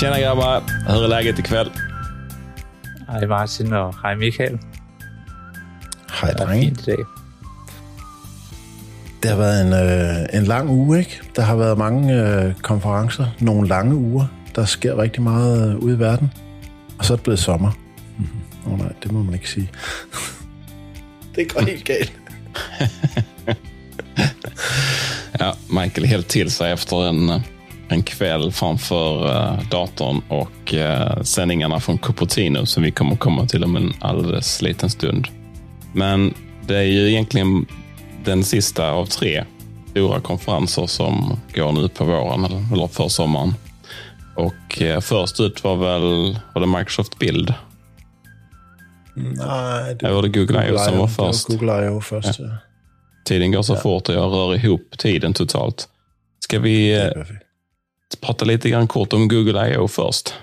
Tjena grabbar! Hur är läget ikväll? Hej Martin og hej Michael. Hej Det drenge. fint i dag. Det har været en, øh, en lang uge, ikke? Der har været mange øh, konferencer, nogle lange uger. Der sker rigtig meget øh, ude i verden. Og så er det blevet sommer. Åh oh, nej, det må man ikke sige. det går helt galt. Ja, Michael helt till sig efter en, en kväll framför eh, datorn och eh, sändningarna från Cupertino som vi kommer komma till om en alldeles liten stund. Men det är ju egentligen den sista av tre stora konferenser som går nu på våren eller, för sommaren. Och eh, först ut var väl var det Microsoft Build. Nej, det var det Google I.O. som var först? Google I.O. först. Ja. Tiden går så Ja. fort och jag rör ihop tiden totalt. Ska vi prata lite grann kort om Google I.O. først.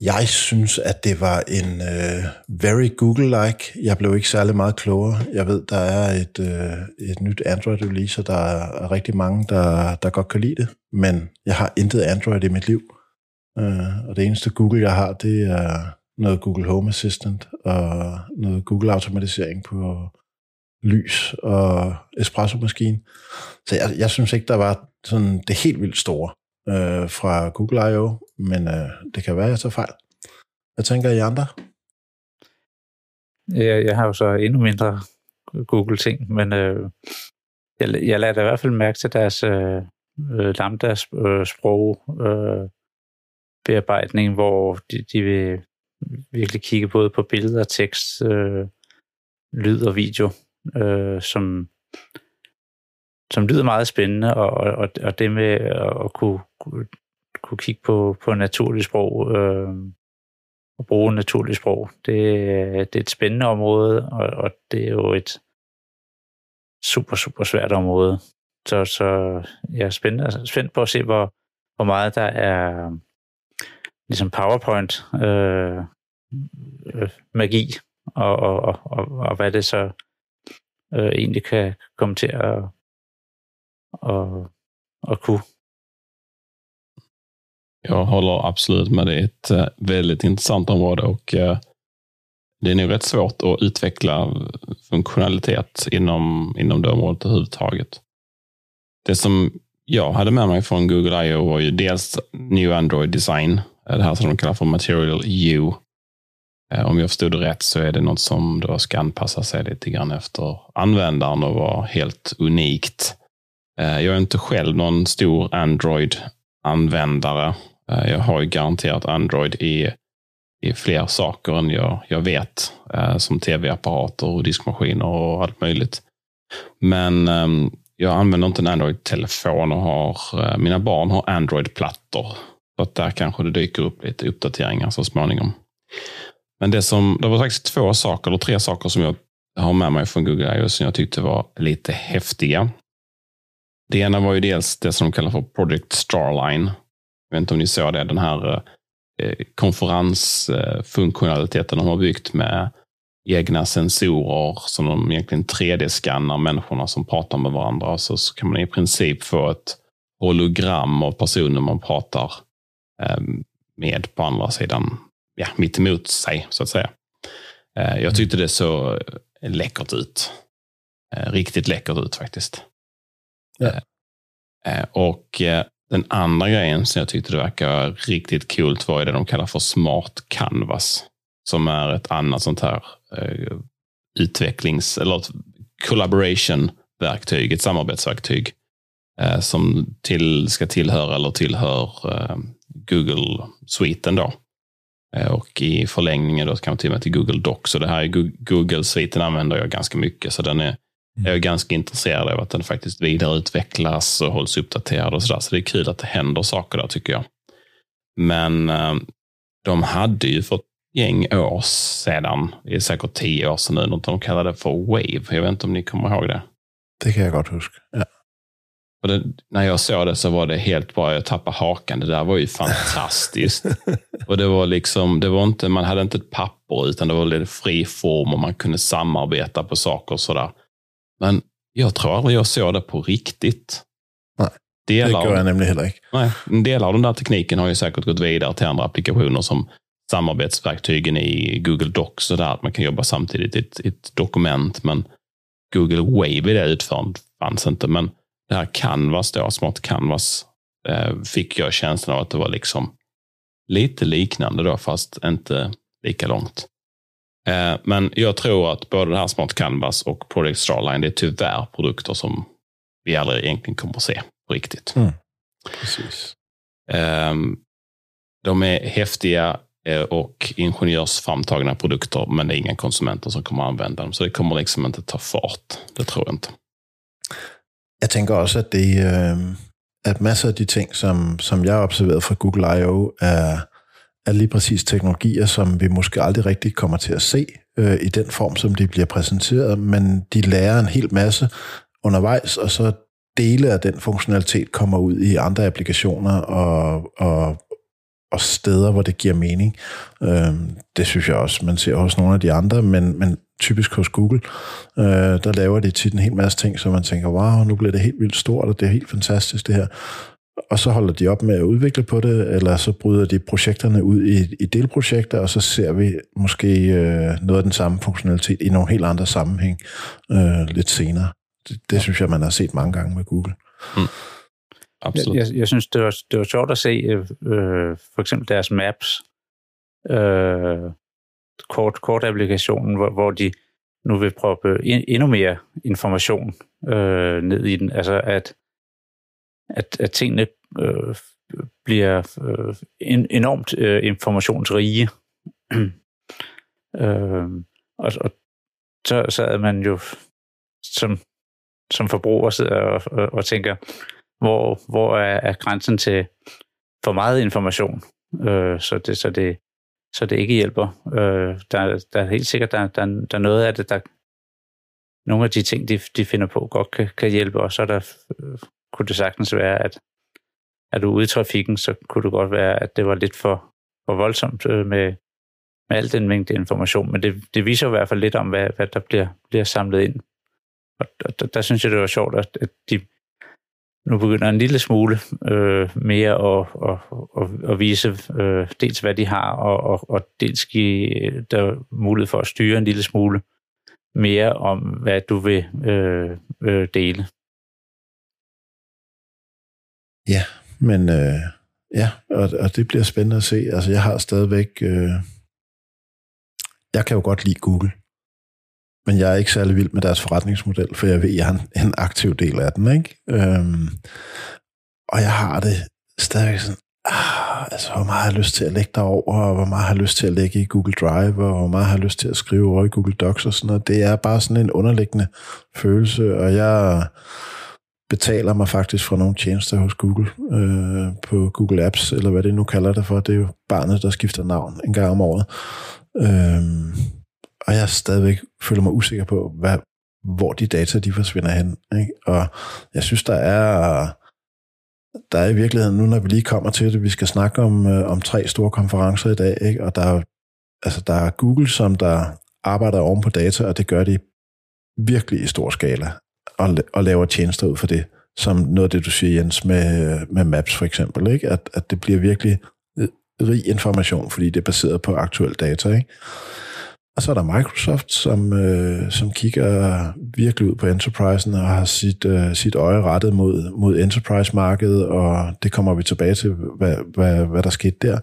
Jeg synes, at det var en øh, very Google-like. Jeg blev ikke særlig meget klogere. Jeg ved, der er et, øh, et nyt Android-release, og der er rigtig mange, der, der godt kan lide det. Men jeg har intet Android i mit liv. Øh, og det eneste Google, jeg har, det er noget Google Home Assistant og noget Google-automatisering på lys og espresso-maskine. Så jeg, jeg synes ikke, der var sådan det helt vildt store øh, fra Google I.O., men øh, det kan være, jeg tager fejl. Hvad tænker I andre? Jeg, jeg har jo så endnu mindre Google-ting, men øh, jeg, jeg lader i hvert fald mærke til deres øh, øh, lambda-sprog øh, øh, bearbejdning, hvor de, de vil virkelig kigge både på billeder, tekst, øh, lyd og video, øh, som, som lyder meget spændende, og, og, og det med at, kunne, kunne, kigge på, på naturligt sprog, øh, og bruge naturligt sprog, det, det er et spændende område, og, og det er jo et super, super svært område. Så, så jeg er spændt, altså spændt på at se, hvor, hvor meget der er ligesom PowerPoint øh, øh, magi, og, og, og, og, og hvad det så øh, egentlig kan komme til at, at, at kunne. Jag håller absolut med. Det är ett eh, väldigt intressant område och eh, det är nog rätt svårt att utveckla funktionalitet inom, inom det området överhuvudtaget. Det som jag hade med mig från Google I.O. var ju dels New Android Design, eh, det här som de kallar för Material U. Om jag förstod det rätt så är det något som då ska anpassa sig lite grann efter användaren och vara helt unikt. Eh, jag är inte själv någon stor Android-användare. Eh, jag har ju garanterat Android i, i fler saker än jag, jag vet, eh, som tv-apparater och diskmaskiner och allt möjligt. Men ehm, jag använder inte en Android-telefon och har, mina barn har Android-plattor. Så att där kanske det dyker upp lite uppdateringar så småningom. Men det, som, det var faktiskt två saker, eller tre saker som jag har med mig från Google iOS som jag tyckte var lite häftiga. Det ena var ju dels det som de kallar för Project Starline. Jag vet inte om ni såg det, den här eh, konferensfunktionaliteten de har byggt med egna sensorer som de egentligen 3D-skannar människorna som pratar med varandra. Så, så kan man i princip få ett hologram av personer man pratar eh, med på andra sidan, ja, mitt emot sig så att säga. Eh, jag tyckte det så läckert ut. Riktigt läckert ut faktiskt. Ja. Eh, eh Och eh, den andra grejen som jag tyckte det verkar riktigt kul var det de kallar för Smart Canvas. Som är ett annat sånt här eh, utvecklings eller collaboration-verktyg, ett samarbetsverktyg. Eh, som till, ska tillhöra eller tillhör eh, Google-sviten då. Eh, Och i förlängningen då kan man till och med till Google Docs. Så det här är Google-sviten använder jag ganska mycket. Så den är, jag är ganska intresserad av att den faktiskt vidareutvecklas och hålls uppdaterad och sådär. Så det är kul att det händer saker där tycker jag. Men eh, de hade ju för ett gäng år sedan, det är säkert tio år sedan nu, något de kallade för Wave. Jag vet inte om ni kommer ihåg det. Det kan jeg godt huske. Ja. Och det, när jag såg det så var det helt bara, jag tappade hakan. Det där var ju fantastiskt. och det var liksom, det var inte, man hade inte ett papper utan det var lite fri form och man kunde samarbeta på saker och sådär. Men jag tror aldrig jag såg det på riktigt. Nej. delar, det gör jag nämligen heller inte. Nej, en del av den där tekniken har ju säkert gått vidare till andra applikationer som samarbetsverktygen i Google Docs, så där att man kan jobba samtidigt i ett, ett dokument. Men Google Wave i det utförandet fanns inte. Men det här Canvas, då, Smart Canvas, eh, fick jag känslan av att det var liksom lite liknande då, fast inte lika långt. Eh, men jag tror att både det här Smart Canvas och Project Starline, det är tyvärr produkter som vi aldrig egentligen kommer att se på riktigt. Mm. Precis. Ehm, de är häftiga eh, och ingenjörsframtagna produkter, men det är inga konsumenter som kommer att använda dem. Så det kommer liksom inte ta fart. Det tror jag inte. Jeg tænker også, at det øh, at masser af de ting, som, som jeg har observeret fra Google I.O., er, er lige præcis teknologier, som vi måske aldrig rigtig kommer til at se øh, i den form, som de bliver præsenteret, men de lærer en hel masse undervejs, og så dele af den funktionalitet kommer ud i andre applikationer og, og, og steder, hvor det giver mening. Øh, det synes jeg også, man ser hos nogle af de andre, men, men typisk hos Google, øh, der laver de tit en hel masse ting, så man tænker, wow, nu bliver det helt vildt stort, og det er helt fantastisk det her. Og så holder de op med at udvikle på det, eller så bryder de projekterne ud i, i delprojekter, og så ser vi måske øh, noget af den samme funktionalitet i nogle helt andre sammenhæng øh, lidt senere. Det, det synes jeg, man har set mange gange med Google. Mm. Absolut. Jeg, jeg, jeg synes, det var, det var sjovt at se øh, for eksempel deres maps, øh, kort, kort applikationen, hvor, hvor de nu vil proppe endnu mere information øh, ned i den. Altså at, at, at tingene øh, bliver øh, enormt øh, informationsrige. øh, og, og så sad man jo som, som forbruger sidder og, og, og tænker, hvor, hvor er, er grænsen til for meget information, øh, så, det, så, det, så det ikke hjælper. Øh, der, der er helt sikkert, der, der, der er noget af det, der nogle af de ting, de, de finder på, godt kan, kan hjælpe, og så er der, øh, kunne det sagtens være, at er du ude i trafikken, så kunne det godt være, at det var lidt for, for voldsomt øh, med, med al den mængde information, men det, det viser i hvert fald lidt om, hvad, hvad der bliver, bliver samlet ind. Og der, der synes jeg, det var sjovt, at, at de nu begynder en lille smule øh, mere at, at, at, at vise øh, dels, hvad de har, og, og, og dels give der mulighed for at styre en lille smule mere om, hvad du vil øh, øh, dele. Ja, men øh, ja, og, og det bliver spændende at se. Altså, jeg har stadigvæk... Øh, jeg kan jo godt lide Google, men jeg er ikke særlig vild med deres forretningsmodel, for jeg ved, jeg er en, en aktiv del af den, ikke? Øhm, og jeg har det stadigvæk sådan, ah, altså, hvor meget har jeg lyst til at lægge derover, og hvor meget har jeg lyst til at lægge i Google Drive, og hvor meget har jeg lyst til at skrive over i Google Docs og sådan noget. Det er bare sådan en underliggende følelse, og jeg betaler mig faktisk fra nogle tjenester hos Google, øh, på Google Apps, eller hvad det nu kalder det for. Det er jo barnet, der skifter navn en gang om året. Øh, og jeg stadigvæk føler mig usikker på, hvad, hvor de data de forsvinder hen. Ikke? Og jeg synes, der er, der er i virkeligheden, nu når vi lige kommer til det, vi skal snakke om, øh, om tre store konferencer i dag, ikke? og der er, altså, der er Google, som der arbejder oven på data, og det gør de virkelig i stor skala, og, og laver tjenester ud for det, som noget af det, du siger, Jens, med, med Maps for eksempel, ikke? At, at det bliver virkelig rig information, fordi det er baseret på aktuel data. Ikke? Og så er der Microsoft, som, øh, som kigger virkelig ud på enterprisen og har sit, øh, sit øje rettet mod, mod enterprise-markedet, og det kommer vi tilbage til, hvad, hvad, hvad der skete der.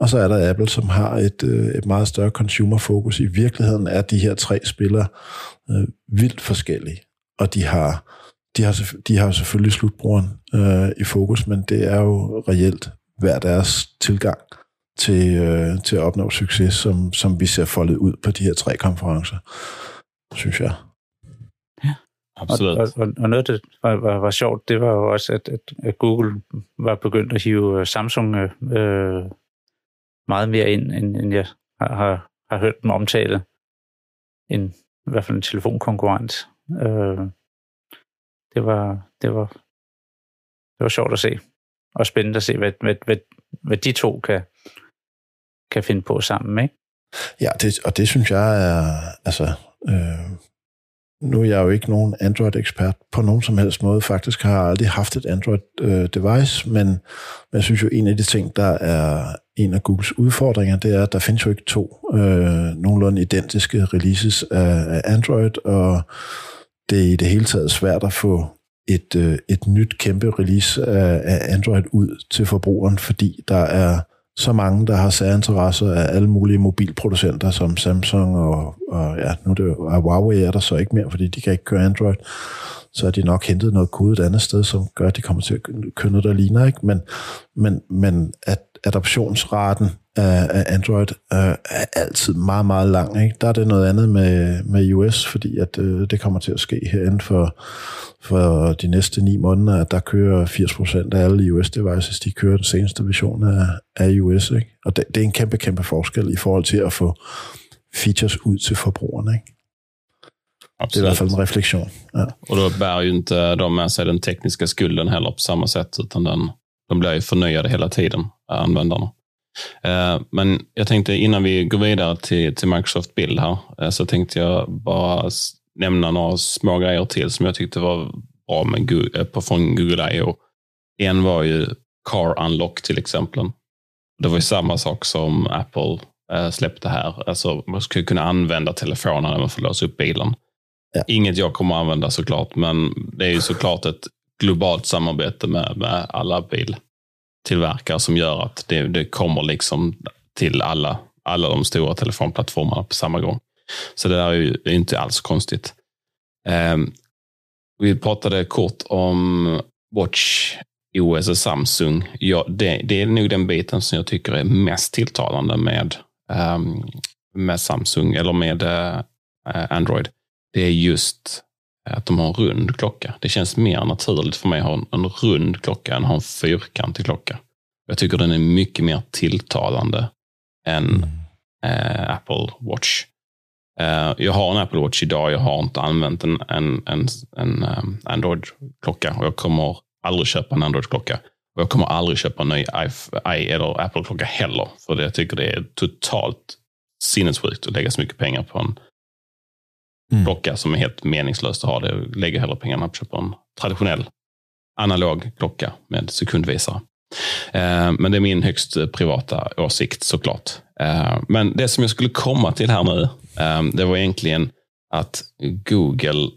Og så er der Apple, som har et, øh, et meget større consumer-fokus. I virkeligheden er de her tre spillere øh, vildt forskellige, og de har, de har, de har selvfølgelig slutbrugeren øh, i fokus, men det er jo reelt hver deres tilgang til, øh, til at opnå succes, som, som vi ser foldet ud på de her tre konferencer, synes jeg. Ja, absolut. Og, og, og noget, der var, var, var sjovt, det var jo også, at, at, at Google var begyndt at hive Samsung øh, meget mere ind, end, end jeg har, har, har hørt dem omtale. En, I hvert fald en telefonkonkurrent. Øh, det var, det var, det var sjovt at se. Og spændende at se, hvad, hvad, hvad, hvad de to kan, kan finde på sammen, ikke? Ja, det, og det synes jeg er, altså, øh, nu er jeg jo ikke nogen Android-ekspert på nogen som helst måde. Faktisk har jeg aldrig haft et Android-device, øh, men, men jeg synes jo, en af de ting, der er en af Googles udfordringer, det er, at der findes jo ikke to øh, nogenlunde identiske releases af, af Android, og det er i det hele taget svært at få et, øh, et nyt kæmpe release af, af Android ud til forbrugeren, fordi der er så mange, der har særinteresser af alle mulige mobilproducenter, som Samsung og, og ja, nu er det og Huawei er der så ikke mere, fordi de kan ikke køre Android. Så har de nok hentet noget kode et andet sted, som gør, at de kommer til at køre noget, der ligner. Ikke? Men, men, men at adoptionsraten af, Android øh, er altid meget, meget lang. Ikke? Der er det noget andet med, med iOS, fordi at, øh, det kommer til at ske herinde for, for de næste ni måneder, at der kører 80% af alle iOS-devices, de kører den seneste version af, af iOS. Ikke? Og det, det er en kæmpe, kæmpe forskel i forhold til at få features ud til forbrugerne. Ikke? Absolut. Det är i alla fall en reflektion. Ja. Och då bär ju inte de med sig den tekniska skulden heller på samma sätt, utan den, de blir ju förnyade hela tiden, användarna. Eh, men jag tänkte innan vi går vidare till, till Microsoft Bild här, eh, så tänkte jag bara nämna några små grejer till som jag tyckte var bra med Google, eh, på, från Google I.O. En var ju Car Unlock till exempel. Det var ju samma sak som Apple släppte här. Alltså, man skulle kunna använda telefonen när man får låsa upp bilen. Ja. Inget jag kommer använda såklart, men det är ju såklart ett globalt samarbete med, med alla tillverkare som gör att det, det kommer liksom till alla, alla de stora telefonplattformarna på samma gång. Så det där är ju är inte alls konstigt. Eh, vi pratade kort om Watch OS och Samsung. Ja, det, det, är nog den biten som jag tycker är mest tilltalande med, eh, med Samsung eller med eh, Android det är just att de har en rund klocka. Det känns mer naturligt för mig att ha en, en rund klocka än att ha en fyrkantig klocka. Jag tycker den är mycket mer tilltalande än mm. eh, Apple Watch. Eh, jag har en Apple Watch idag. Jag har inte använt en, en, en, en um, Android-klocka och jag kommer aldrig köpa en Android-klocka. Och jag kommer aldrig köpa en ny I eller Apple-klocka heller. För jag tycker det är totalt sinnessjukt att lägga så mycket pengar på en mm. klocka som är helt meningslöst att ha. Det lägger hellre pengarna på att köpa en traditionell analog klocka med sekundvisare. Eh, men det är min högst privata åsikt såklart. Eh, men det som jag skulle komma till här nu, eh, det var egentligen att Google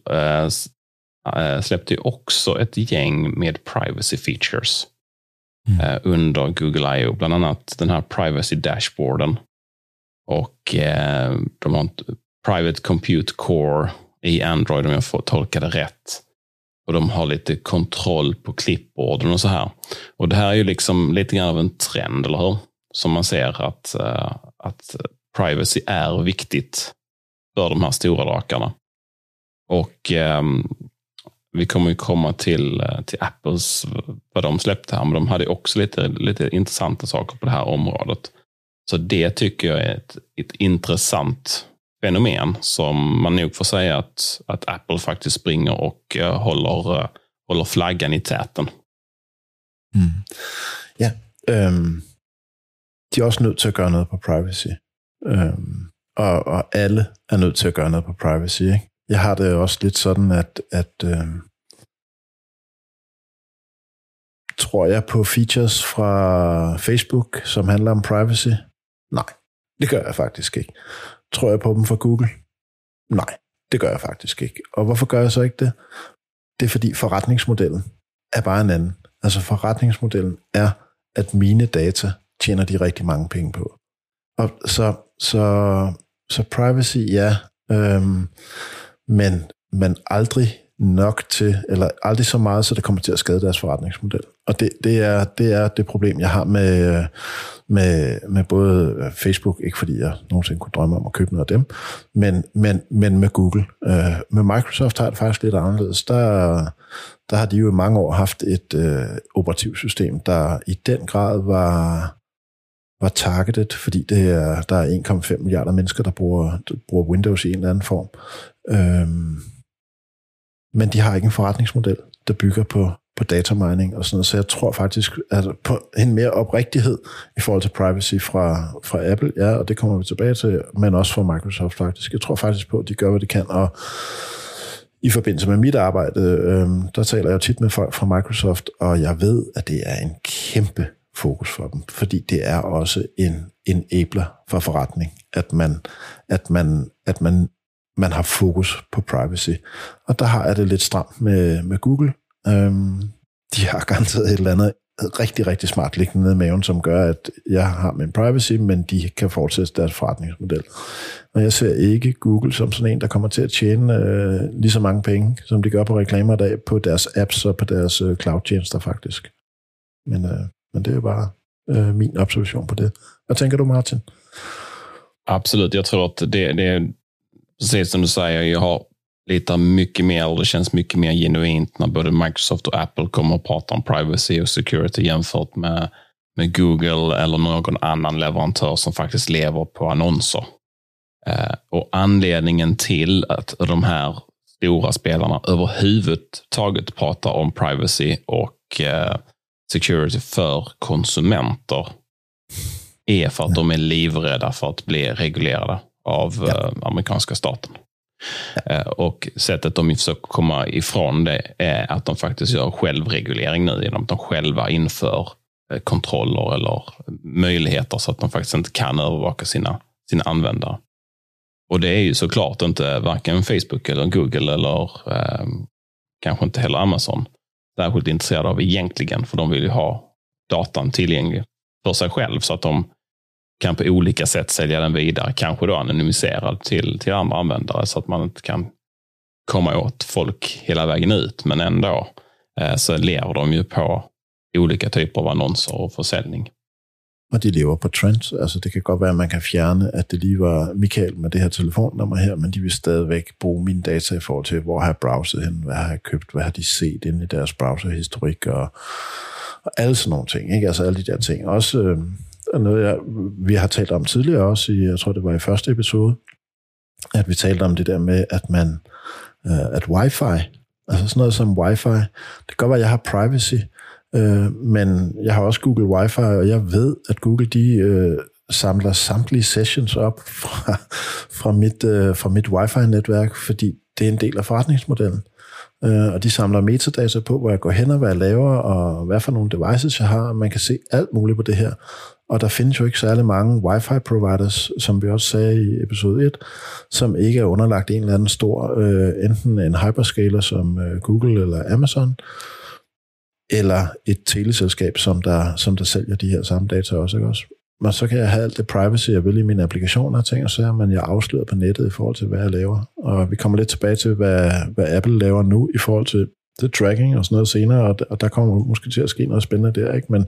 släppte också ett gäng med privacy features mm. under Google I.O. Bland annat den här privacy dashboarden. Och de har Private Compute Core i Android om jag får tolka det rätt. Och de har lite kontroll på klippborden och så här. Och det här är ju liksom lite grann av en trend, eller hur? Som man ser att, uh, att privacy är viktigt för de här stora drakarna. Och um, vi kommer ju komma till, eh, till Apples, vad de släppte här, men de hade också lite, lite intressanta saker på det här området. Så det tycker jag är ett, ett intressant fenomen som man nog får säga att, att Apple faktiskt springer och uh, håller, uh, håller flaggan i täten. Mm. Ja, øhm, de er også nødt til at gøre noget på privacy. Øhm, og, og alle er nødt til at gøre noget på privacy. Ikke? Jeg har det også lidt sådan, at, at øhm, tror jeg på features fra Facebook, som handler om privacy? Nej, det gør jeg faktisk ikke. Tror jeg på dem fra Google? Nej, det gør jeg faktisk ikke. Og hvorfor gør jeg så ikke det? Det er fordi forretningsmodellen er bare en anden. Altså forretningsmodellen er, at mine data tjener de rigtig mange penge på. Og så, så, så privacy, ja, øhm, men, man aldrig nok til, eller aldrig så meget, så det kommer til at skade deres forretningsmodel. Og det, det, er, det er det problem, jeg har med, med, med både øh, Facebook, ikke fordi jeg nogensinde kunne drømme om at købe noget af dem, men, men, men med Google. Øh, med Microsoft har det faktisk lidt anderledes. Der, der har de jo i mange år haft et øh, operativsystem, der i den grad var, var targeted, fordi det er, der er 1,5 milliarder mennesker, der bruger, der bruger Windows i en eller anden form. Øhm, men de har ikke en forretningsmodel, der bygger på, på datamining og sådan noget. Så jeg tror faktisk at på en mere oprigtighed i forhold til privacy fra, fra Apple, ja, og det kommer vi tilbage til, men også fra Microsoft faktisk. Jeg tror faktisk på, at de gør, hvad de kan, og i forbindelse med mit arbejde, øh, der taler jeg tit med folk fra Microsoft, og jeg ved, at det er en kæmpe fokus for dem, fordi det er også en enabler for forretning, at man, at man, at man, man har fokus på privacy. Og der har jeg det lidt stramt med, med Google. Øhm, de har garanteret et eller andet rigtig, rigtig smart liggende nede i maven, som gør, at jeg har min privacy, men de kan fortsætte deres forretningsmodel. Og jeg ser ikke Google som sådan en, der kommer til at tjene øh, lige så mange penge, som de gør på reklamer i dag, på deres apps og på deres øh, cloud-tjenester faktisk. Men, øh, men det er jo bare øh, min observation på det. Hvad tænker du Martin? Absolut, jag tror att det, det precis som du säger, jag har litar mycket mer, och det känns mycket mer genuint när både Microsoft och Apple kommer och pratar om privacy och security jämfört med, med Google eller någon annan leverantör som faktiskt lever på annonser. Eh, och anledningen till att de här stora spelarna överhuvudtaget pratar om privacy och eh, security för konsumenter är för att de är livrädda för att bli reglerade av ja. Eh, amerikanska staten. Eh, och sättet de försöker komma ifrån det är att de faktiskt gör självreglering nu genom att de själva inför eh, kontroller eller möjligheter så att de faktiskt inte kan övervaka sina, sina användare. Och det är ju såklart inte varken Facebook eller Google eller eh, kanske inte heller Amazon särskilt intresserade av egentligen, för de vill ju ha datan tillgänglig för sig själv så att de kan på olika sätt sälja den vidare, kanske då anonymiserad till, till andra användare så att man inte kan komma åt folk hela vägen ut. Men ändå eh, så lever de ju på olika typer av annonser och försäljning. Og de lever på trends. Altså det kan godt være, at man kan fjerne, at det lige var Michael med det her telefonnummer her, men de vil stadigvæk bruge mine data i forhold til, hvor har jeg browset hen, hvad har jeg købt, hvad har de set inde i deres browserhistorik, og, og alle sådan nogle ting. Ikke? Altså alle de der ting. Også øh, noget, jeg, vi har talt om tidligere også, i, jeg tror det var i første episode, at vi talte om det der med, at man, øh, at wifi, altså sådan noget som wifi, det kan godt være, at jeg har privacy, øh, men jeg har også Google wifi, og jeg ved, at Google de øh, samler samtlige sessions op fra, fra mit, øh, fra mit wifi-netværk, fordi det er en del af forretningsmodellen. Øh, og de samler metadata på, hvor jeg går hen og hvad jeg laver, og hvad for nogle devices jeg har, og man kan se alt muligt på det her. Og der findes jo ikke særlig mange wifi-providers, som vi også sagde i episode 1, som ikke er underlagt en eller anden stor, øh, enten en hyperscaler som øh, Google eller Amazon, eller et teleselskab, som der, som der sælger de her samme data også. Ikke også? Men så kan jeg have alt det privacy, jeg vil i mine applikationer og ting og sager, men jeg afslører på nettet i forhold til, hvad jeg laver. Og vi kommer lidt tilbage til, hvad, hvad Apple laver nu i forhold til det tracking og sådan noget senere, og, og der kommer måske til at ske noget spændende der, ikke? Men,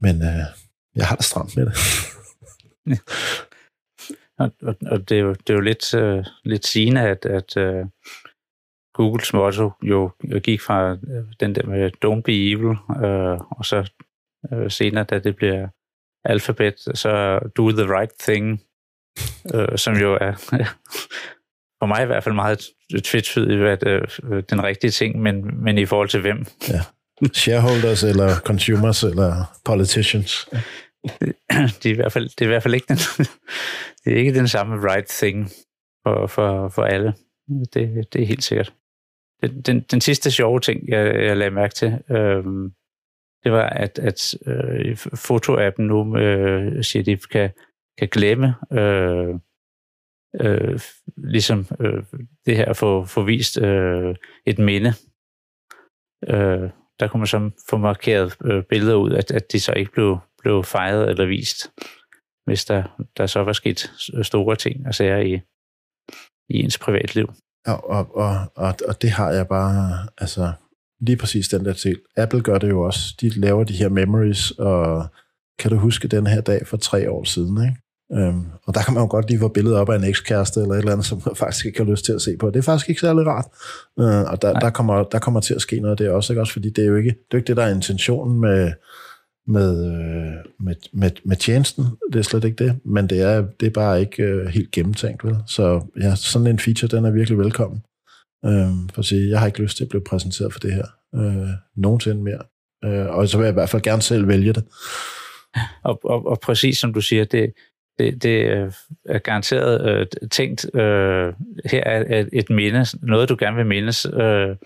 men øh, jeg har det stramt med det. og, og, og det, er jo, det er jo lidt, øh, lidt sigende, at, at øh, Googles motto jo gik fra øh, den der med don't be evil, øh, og så øh, senere, da det bliver alfabet, så do the right thing, øh, som jo er for mig i hvert fald meget tvetydigt at øh, den rigtige ting, men, men i forhold til hvem. Ja. Shareholders eller consumers eller politicians. det, er i hvert fald, det er i hvert fald ikke den, det er ikke den samme right thing for, for, for alle. Det, det er helt sikkert. Den, den, den sidste sjove ting, jeg, jeg lagde mærke til, øh, det var, at, at øh, fotoappen nu øh, siger, at de kan, kan glemme øh, øh, ligesom øh, det her at få, få vist øh, et minde. Øh, der kunne man så få markeret øh, billeder ud, at, at de så ikke blev, blev fejret eller vist, hvis der, der så var sket øh, store ting og sager i, i ens privatliv. Ja, og, og, og, og det har jeg bare, altså lige præcis den der til. Apple gør det jo også. De laver de her memories, og kan du huske den her dag for tre år siden, ikke? Øhm, og der kan man jo godt lige få billedet op af en ekskæreste eller et eller andet, som man faktisk ikke har lyst til at se på. Det er faktisk ikke særlig rart. Øh, og der, der, kommer, der kommer til at ske noget af det også, ikke? også fordi det er jo ikke det, er ikke det der er intentionen med, med, øh, med, med, med tjenesten. Det er slet ikke det, men det er, det er bare ikke uh, helt gennemtænkt. Vel? Så ja, sådan en feature, den er virkelig velkommen. Øh, for at sige, jeg har ikke lyst til at blive præsenteret for det her øh, nogensinde mere. Øh, og så vil jeg i hvert fald gerne selv vælge det. Og, og, og præcis som du siger, det, det, det øh, er garanteret øh, tænkt, øh, her er et minde, noget du gerne vil mindes, øh,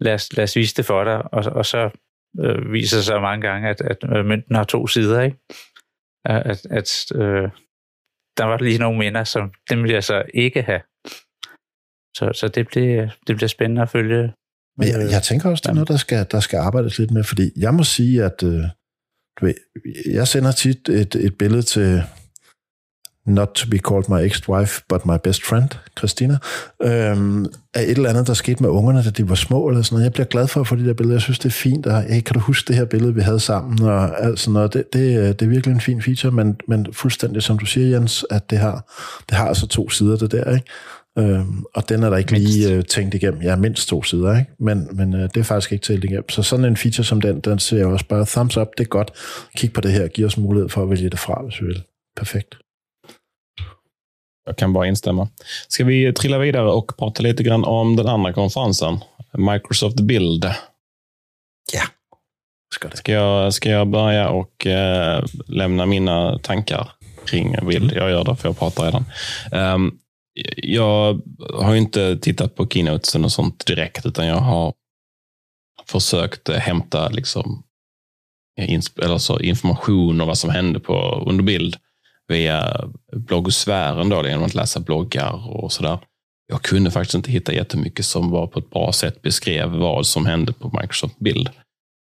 lad, os, lad os vise det for dig, og, og så øh, viser sig mange gange, at, at øh, mønten har to sider, ikke? At, at øh, der var lige nogle minder, som dem vil jeg så ikke have. Så, så det, bliver, det bliver spændende at følge. Men jeg, jeg tænker også, det er noget, der skal, der skal arbejdes lidt med, fordi jeg må sige, at øh, du ved, jeg sender tit et, et billede til not to be called my ex-wife, but my best friend, Christina, øhm, af et eller andet, der skete med ungerne, da de var små, eller sådan noget. Jeg bliver glad for at få de der billeder. Jeg synes, det er fint. Og, hey, kan du huske det her billede, vi havde sammen? Og alt sådan noget. Det, det, det er virkelig en fin feature, men, men fuldstændig som du siger, Jens, at det har, det har altså to sider, det der, ikke? Øhm, og den er der ikke mindst. lige øh, tænkt igennem. Ja, mindst to sider, ikke? Men, men øh, det er faktisk ikke talt igennem. Så sådan en feature som den, den ser jeg også bare thumbs up, det er godt. Kig på det her, giv os mulighed for at vælge det fra, hvis vi vil. Perfekt. Jag kan bara instämma. Ska vi trilla vidare och prata lite grann om den andra konferensen? Microsoft Build. Ja, ska det. Ska jag, ska jag börja och eh, lämna mina tankar kring Build? Jag gör det, för jag pratar redan. Um, jag har inte tittat på keynotesen och sånt direkt, utan jag har försökt hämta liksom, eller så information om vad som hände på, under bild via bloggosfären då, genom att läsa bloggar och sådär. Jag kunde faktiskt inte hitta jättemycket som var på ett bra sätt beskrev vad som hände på Microsoft Bild.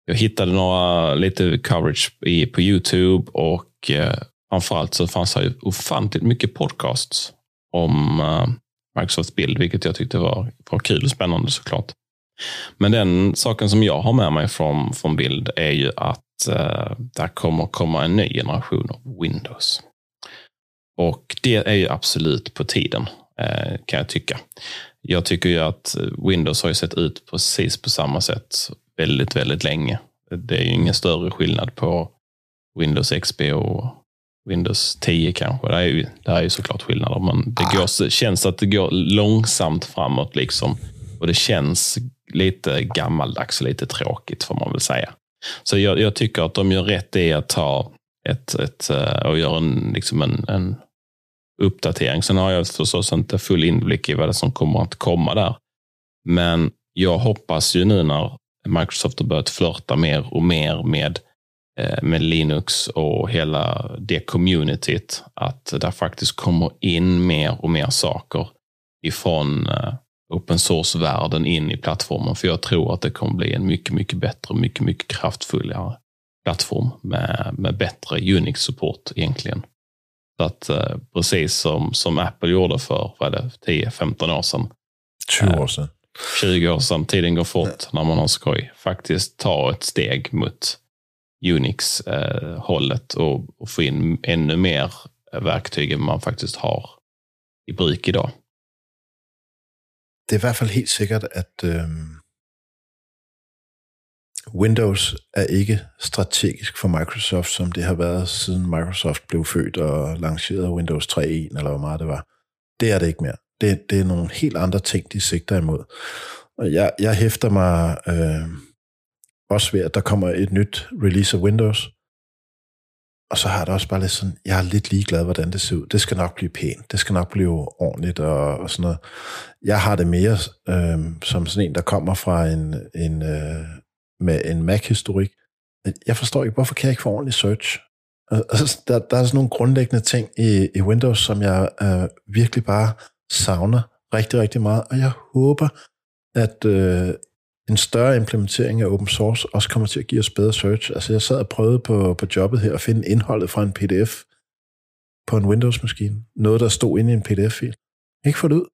Jag hittade några lite coverage i, på YouTube och eh, framförallt så fanns det ofantligt mycket podcasts om eh, Microsoft Bild, vilket jag tyckte var, var kul och spännande såklart. Men den saken som jag har med mig från, från Bild är ju att eh, där kommer komma en ny generation av Windows. Och det är ju absolut på tiden, uh, kan jag tycka. Jag tycker ju att Windows har ju sett ut precis på samma sätt väldigt, väldigt länge. Det är ju ingen större skillnad på Windows XP och Windows 10 kanske. Det är ju, det är ju såklart skillnader, men det går, känns att det går långsamt framåt. liksom. Och det känns lite gammaldags och lite tråkigt, får man väl säga. Så jag, jag tycker att de gör rätt i att ta ett, ett, och göra en, liksom en, en uppdatering. Sen har jag förstås inte full inblick i vad det som kommer att komma där. Men jag hoppas ju nu när Microsoft har börjat flörta mer och mer med eh, med Linux och hela det communityt, att det faktiskt kommer in mer och mer saker ifrån eh, open source-världen in i plattformen. För jag tror att det kommer bli en mycket, mycket bättre, mycket, mycket kraftfullare plattform med, med bättre Unix-support egentligen. Så att precis som, som Apple gjorde för 10-15 år sedan. 20 år sedan. 20 år sedan, tiden går fort när man har skoj. Faktiskt ta ett steg mot Unix-hållet och, och få in ännu mer verktyg än man faktiskt har i bruk idag. Det er i hvert fald helt sikkert, at øh, Windows er ikke strategisk for Microsoft, som det har været siden Microsoft blev født og lancerede Windows 3.1, eller hvor meget det var. Det er det ikke mere. Det, det er nogle helt andre ting, de sigter imod. Og jeg, jeg hæfter mig... Øh, også ved, at der kommer et nyt release af Windows. Og så har det også bare lidt sådan, jeg er lidt ligeglad, hvordan det ser ud. Det skal nok blive pænt. Det skal nok blive ordentligt og, og sådan noget. Jeg har det mere øh, som sådan en, der kommer fra en, en øh, med en Mac-historik. Jeg forstår ikke, hvorfor kan jeg ikke få ordentlig search? Altså, der, der er sådan nogle grundlæggende ting i, i Windows, som jeg øh, virkelig bare savner rigtig, rigtig meget. Og jeg håber, at, øh, en større implementering af open source også kommer til at give os bedre search. Altså jeg sad og prøvede på, på jobbet her at finde indholdet fra en pdf på en Windows-maskine. Noget, der stod inde i en pdf-fil. Ikke få det ud.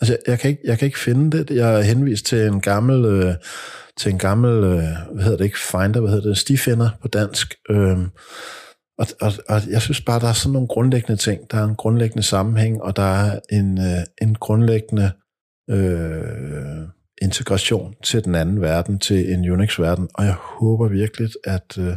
Altså jeg, jeg, kan, ikke, jeg kan ikke finde det. Jeg er henvist til en gammel, øh, til en gammel, øh, hvad hedder det ikke, Finder, hvad hedder det, stifinder på dansk. Øh, og, og, og jeg synes bare, der er sådan nogle grundlæggende ting. Der er en grundlæggende sammenhæng, og der er en, øh, en grundlæggende øh, integration til den anden verden, til en Unix-verden, og jeg håber virkelig, at, øh,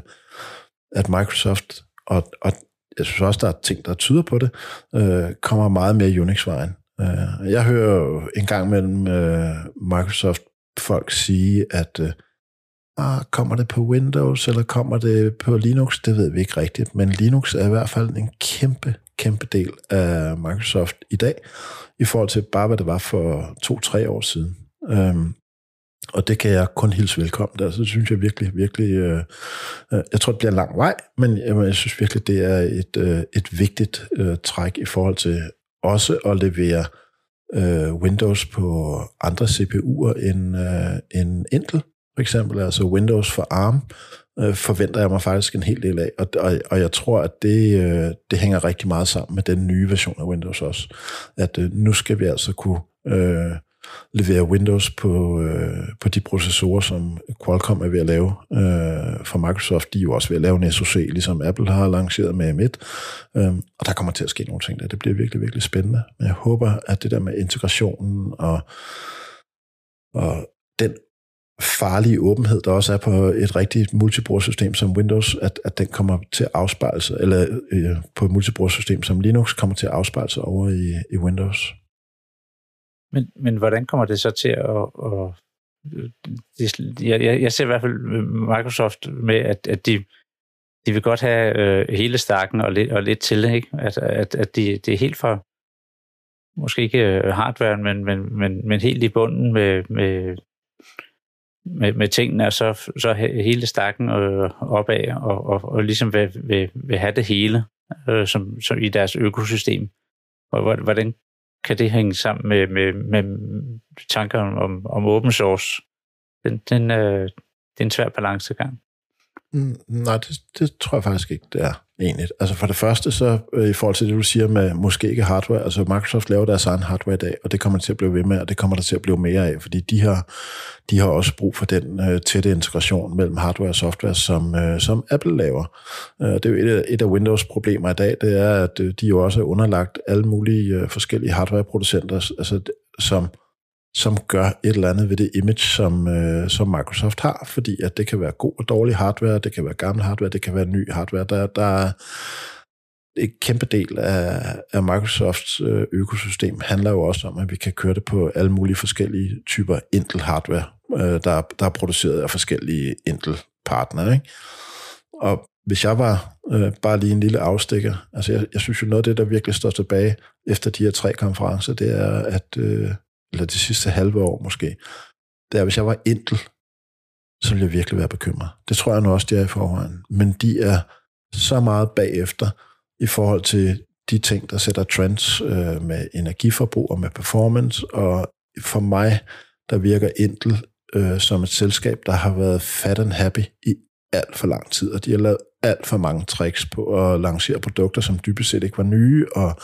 at Microsoft, og, og jeg synes også, der er ting, der tyder på det, øh, kommer meget mere Unix-vejen. Øh, jeg hører jo en gang mellem øh, Microsoft-folk sige, at øh, ah, kommer det på Windows, eller kommer det på Linux, det ved vi ikke rigtigt, men Linux er i hvert fald en kæmpe, kæmpe del af Microsoft i dag, i forhold til bare, hvad det var for to-tre år siden. Øhm, og det kan jeg kun hilse velkommen. Altså, det synes jeg virkelig, virkelig... Øh, øh, jeg tror, det bliver en lang vej, men jeg, jeg synes virkelig, det er et, øh, et vigtigt øh, træk i forhold til også at levere øh, Windows på andre CPU'er end, øh, end Intel, for eksempel. Altså Windows for ARM øh, forventer jeg mig faktisk en hel del af, og, og, og jeg tror, at det, øh, det hænger rigtig meget sammen med den nye version af Windows også. At øh, nu skal vi altså kunne... Øh, levere Windows på, øh, på de processorer, som Qualcomm er ved at lave øh, for Microsoft. De er jo også ved at lave en SoC, ligesom Apple har lanceret med M1. Øh, og der kommer til at ske nogle ting der. Det bliver virkelig, virkelig spændende. Men jeg håber, at det der med integrationen og, og den farlige åbenhed, der også er på et rigtigt multibrugersystem som Windows, at, at den kommer til at afspejle sig, eller øh, på et multibrugersystem som Linux kommer til at afspejle sig over i, i Windows. Men, men hvordan kommer det så til at... at det, jeg, jeg ser i hvert fald øh, Microsoft med, at, at de, de vil godt have øh, hele stakken og lidt, og lidt til, ikke? At, at, at de, det er helt fra, måske ikke øh, hardwaren, hardware, men, men, men, men helt i bunden med, med, med, med tingene, og så, så hele stakken øh, opad, og, og, og ligesom vil, vil, vil have det hele øh, som, som i deres økosystem. Hvordan kan det hænge sammen med, med, med tanker om, om open source? Den, den, øh, det er en svær balancegang. Mm, nej, det, det tror jeg faktisk ikke, det er egentlig. Altså for det første, så øh, i forhold til det, du siger med måske ikke hardware, altså Microsoft laver deres egen hardware i dag, og det kommer til at blive ved med, og det kommer der til at blive mere af, fordi de har, de har også brug for den øh, tætte integration mellem hardware og software, som, øh, som Apple laver. Øh, det er jo et af, et af Windows problemer i dag, det er, at øh, de jo også er underlagt alle mulige øh, forskellige hardwareproducenter, altså, som som gør et eller andet ved det image, som, øh, som Microsoft har, fordi at det kan være god og dårlig hardware, det kan være gammel hardware, det kan være ny hardware. Der, der er en kæmpe del af, af Microsofts øh, økosystem handler jo også om, at vi kan køre det på alle mulige forskellige typer Intel hardware, øh, der, der er produceret af forskellige Intel partnere. Ikke? Og hvis jeg var øh, bare lige en lille afstikker, altså jeg, jeg synes jo noget af det, der virkelig står tilbage efter de her tre konferencer, det er, at øh, eller de sidste halve år måske, det er, hvis jeg var Intel, så ville jeg virkelig være bekymret. Det tror jeg nu også, de er i forvejen. Men de er så meget bagefter i forhold til de ting, der sætter trends øh, med energiforbrug og med performance. Og for mig, der virker Intel øh, som et selskab, der har været fat and happy i alt for lang tid, og de har lavet alt for mange tricks på at lancere produkter, som dybest set ikke var nye, og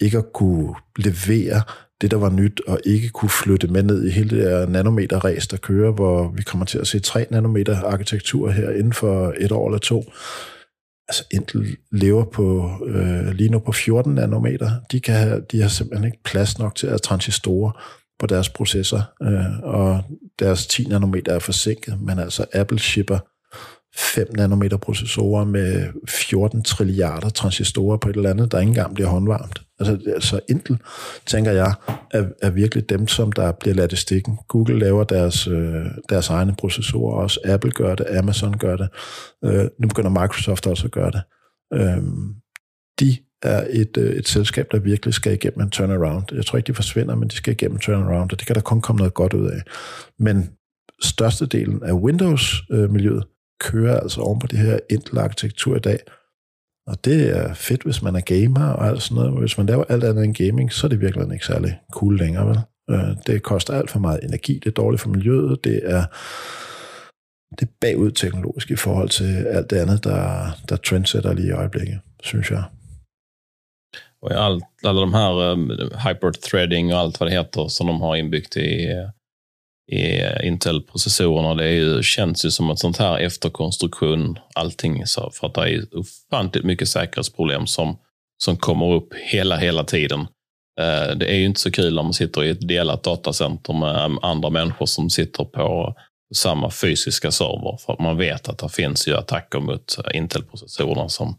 ikke at kunne levere det, der var nyt, og ikke kunne flytte med ned i hele det her nanometer-ræs, der kører, hvor vi kommer til at se 3 nanometer arkitektur her inden for et år eller to. Altså Intel lever på øh, lige nu på 14 nanometer. De, kan have, de har simpelthen ikke plads nok til at transistorer på deres processor, øh, og deres 10 nanometer er forsinket, men altså Apple shipper 5 nanometer processorer med 14 trilliarder transistorer på et eller andet, der ikke engang bliver håndvarmt. Altså, altså Intel, tænker jeg, er, er virkelig dem, som der bliver ladt i stikken. Google laver deres, øh, deres egne processorer også. Apple gør det, Amazon gør det. Øh, nu begynder Microsoft også at gøre det. Øh, de er et, øh, et selskab, der virkelig skal igennem en turnaround. Jeg tror ikke, de forsvinder, men de skal igennem en turnaround, og det kan der kun komme noget godt ud af. Men størstedelen af Windows-miljøet øh, kører altså oven på det her Intel-arkitektur i dag, og det er fedt, hvis man er gamer og alt sådan noget. Hvis man laver alt andet end gaming, så er det virkelig ikke særlig cool længere, vel? Øh, det koster alt for meget energi, det er dårligt for miljøet, det er, det er bagud teknologisk i forhold til alt det andet, der, der trendsetter lige i øjeblikket, synes jeg. Och allt, alla de här um, øh, hyperthreading och allt vad det heter som de har inbyggt i øh, i Intel-processorerna. Det är ju, känns ju som att sånt här efterkonstruktion, allting. Så, för att det är ofantligt mycket säkerhetsproblem som, som kommer upp hela, hela tiden. Eh, det är ju inte så kul om man sitter i ett delat datacenter med eh, andra människor som sitter på samma fysiska server. För att man vet att det finns ju attacker mot eh, Intel-processorerna som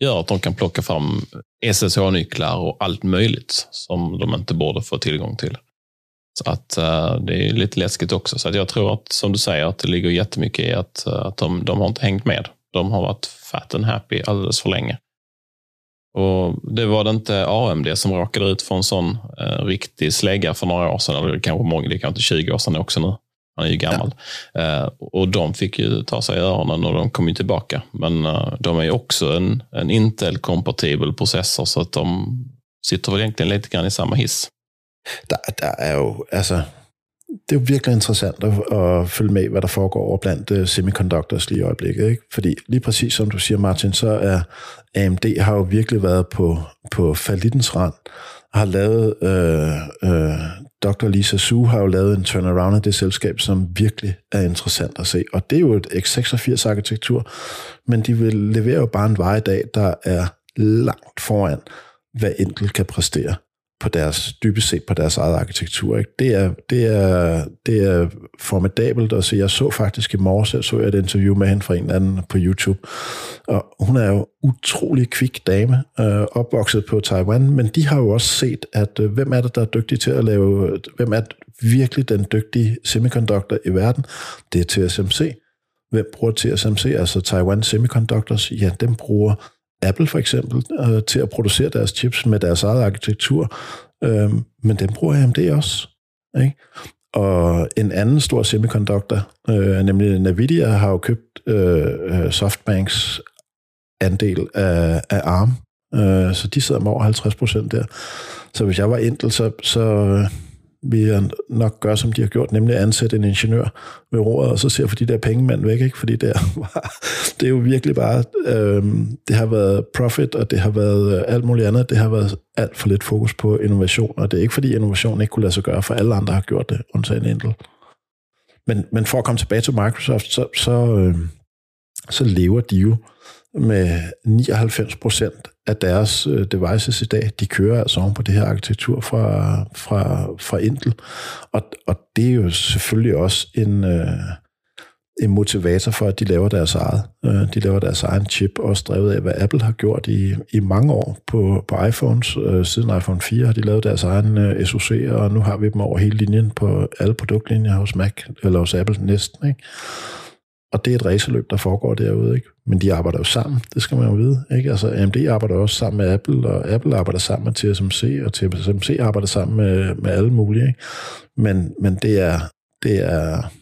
gör att de kan plocka fram SSH-nycklar och allt möjligt som de inte borde få tillgång till. Så att uh, det är lite läskigt också. Så att jag tror att, som du säger, att det ligger jättemycket i att, uh, att de, de har inte hängt med. De har varit fat and happy alldeles för länge. Och Det var det inte AMD som råkade ut för en sån eh, riktig slägga för några år sedan. Eller kanske många, det är kanske 20 år sedan också nu. Han är ju gammal. Ja. Eh, och de fick ju ta sig i öronen och de kom ju tillbaka. Men eh, de är ju också en, en Intel-kompatibel processor så att de sitter väl egentligen lite grann i samma hiss. Der, der er jo, altså, det er jo virkelig interessant at, at følge med, hvad der foregår over blandt uh, semiconductors lige i øjeblikket. Ikke? Fordi lige præcis som du siger, Martin, så er AMD har jo virkelig været på, på falitens rand, har lavet, øh, øh, Dr. Lisa Su har jo lavet en turnaround af det selskab, som virkelig er interessant at se. Og det er jo et x86-arkitektur, men de vil levere jo bare en vej i dag, der er langt foran, hvad Intel kan præstere på deres, dybest set på deres eget arkitektur. Ikke? Det, er, det, er, det er formidabelt at se. Jeg så faktisk i morges, jeg så et interview med hende fra en eller anden på YouTube, og hun er jo utrolig kvik dame, øh, opvokset på Taiwan, men de har jo også set, at øh, hvem er det, der er dygtig til at lave, hvem er virkelig den dygtige semiconductor i verden? Det er TSMC. Hvem bruger TSMC, altså Taiwan Semiconductors? Ja, dem bruger Apple for eksempel øh, til at producere deres chips med deres eget arkitektur, øh, men den bruger AMD også. Ikke? Og en anden stor semiconductor, øh, nemlig Nvidia, har jo købt øh, øh Softbanks andel af, af ARM, øh, så de sidder med over 50 procent der. Så hvis jeg var Intel, så, så vil jeg nok gøre, som de har gjort, nemlig ansætte en ingeniør ved roret, og så ser for de der pengemænd væk, ikke? fordi det er, det er jo virkelig bare, øh, det har været profit, og det har været øh, alt muligt andet, det har været alt for lidt fokus på innovation, og det er ikke fordi innovation ikke kunne lade sig gøre, for alle andre har gjort det, undtagen Intel. Men, men for at komme tilbage til Microsoft, så, så, øh, så lever de jo med 99 procent af deres øh, devices i dag, de kører altså oven på det her arkitektur fra, fra, fra Intel. Og, og det er jo selvfølgelig også en, øh, en motivator for, at de laver deres eget. Øh, de laver deres egen chip, også drevet af, hvad Apple har gjort i, i mange år på, på iPhones. Øh, siden iPhone 4 har de lavet deres egen øh, SoC, og nu har vi dem over hele linjen på alle produktlinjer hos Mac, eller hos Apple næsten. Ikke? Og det er et racerløb, der foregår derude, ikke? Men de arbejder jo sammen, det skal man jo vide, ikke? Altså AMD arbejder også sammen med Apple, og Apple arbejder sammen med TSMC, og TSMC arbejder sammen med, med alle mulige, ikke? Men, men det er, det er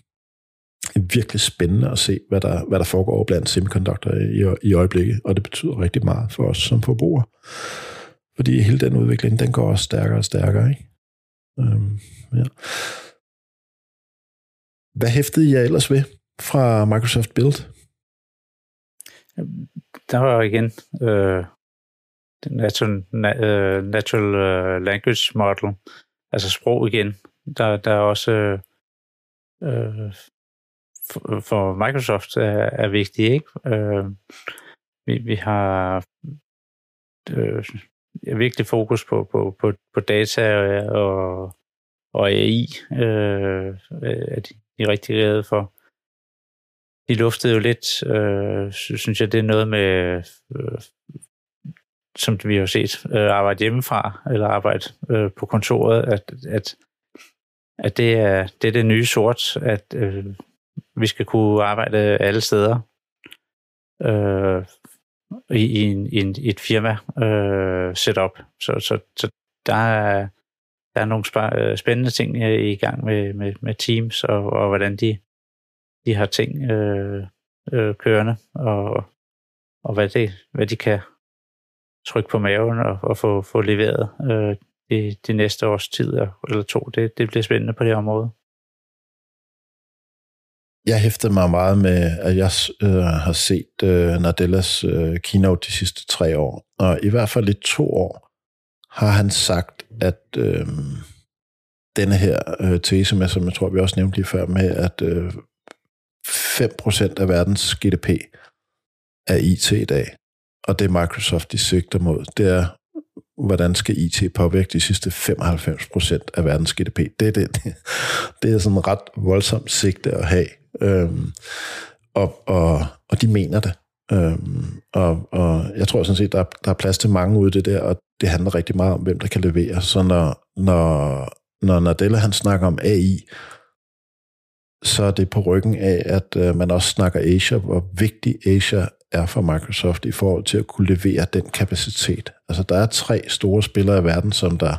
virkelig spændende at se, hvad der, hvad der foregår blandt semiconductor i, i øjeblikket, og det betyder rigtig meget for os som forbrugere. Fordi hele den udvikling, den går også stærkere og stærkere, ikke? Øhm, ja. Hvad hæftede jeg ellers ved? Fra Microsoft Build? Der var igen øh, øh natural, uh, natural language model, altså sprog igen. Der, der er også øh, øh for, for Microsoft er, er vigtigt, ikke? Øh, vi, vi har øh, virkelig fokus på, på, på, på data og, og AI, øh, er de, de rigtig glade for de luftede jo lidt, øh, synes jeg, det er noget med, øh, som vi har set, øh, arbejde hjemmefra, eller arbejde øh, på kontoret, at, at, at det, er, det er det nye sort, at øh, vi skal kunne arbejde alle steder øh, i, i, en, i, en, i et firma øh, setup. Så, så, så der er, der er nogle øh, spændende ting øh, i gang med, med, med Teams, og, og hvordan de de har ting øh, øh, kørende, og, og hvad, det, hvad de kan trykke på maven og, og få, få leveret øh, de, de næste års tid eller to. Det, det bliver spændende på det område. Jeg hæftede mig meget med, at jeg øh, har set øh, Nadellas øh, keynote de sidste tre år, og i hvert fald i to år har han sagt, at øh, denne her øh, tese med, som jeg tror, vi også nævnte lige før, med at øh, 5% af verdens GDP er IT i dag. Og det Microsoft de sigter mod, det er, hvordan skal IT påvirke de sidste 95% af verdens GDP. Det er, det, det er sådan en ret voldsomt sigte at have. Øhm, og, og, og de mener det. Øhm, og, og jeg tror sådan set, der, der er plads til mange ude det der, og det handler rigtig meget om, hvem der kan levere. Så når, når, når Nadella han snakker om AI, så er det på ryggen af, at øh, man også snakker Asia, hvor vigtig Asia er for Microsoft i forhold til at kunne levere den kapacitet. Altså, der er tre store spillere i verden, som der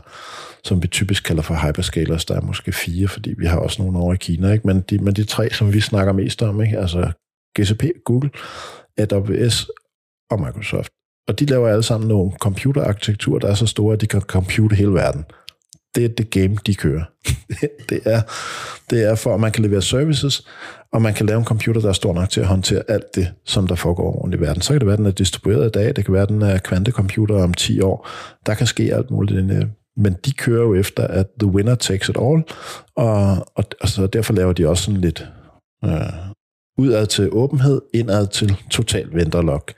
som vi typisk kalder for hyperscalers. Der er måske fire, fordi vi har også nogle over i Kina, ikke? Men, de, men de tre, som vi snakker mest om, ikke? altså GCP, Google, AWS og Microsoft. Og de laver alle sammen nogle computerarkitekturer, der er så store, at de kan compute hele verden. Det er det game, de kører. det, er, det er for, at man kan levere services, og man kan lave en computer, der er stor nok til at håndtere alt det, som der foregår rundt i verden. Så kan det være, at den er distribueret i dag, det kan være, at den er kvantecomputer om 10 år. Der kan ske alt muligt. Men de kører jo efter, at the winner takes it all, og, og, og så derfor laver de også sådan lidt øh, udad til åbenhed, indad til total vendorlock.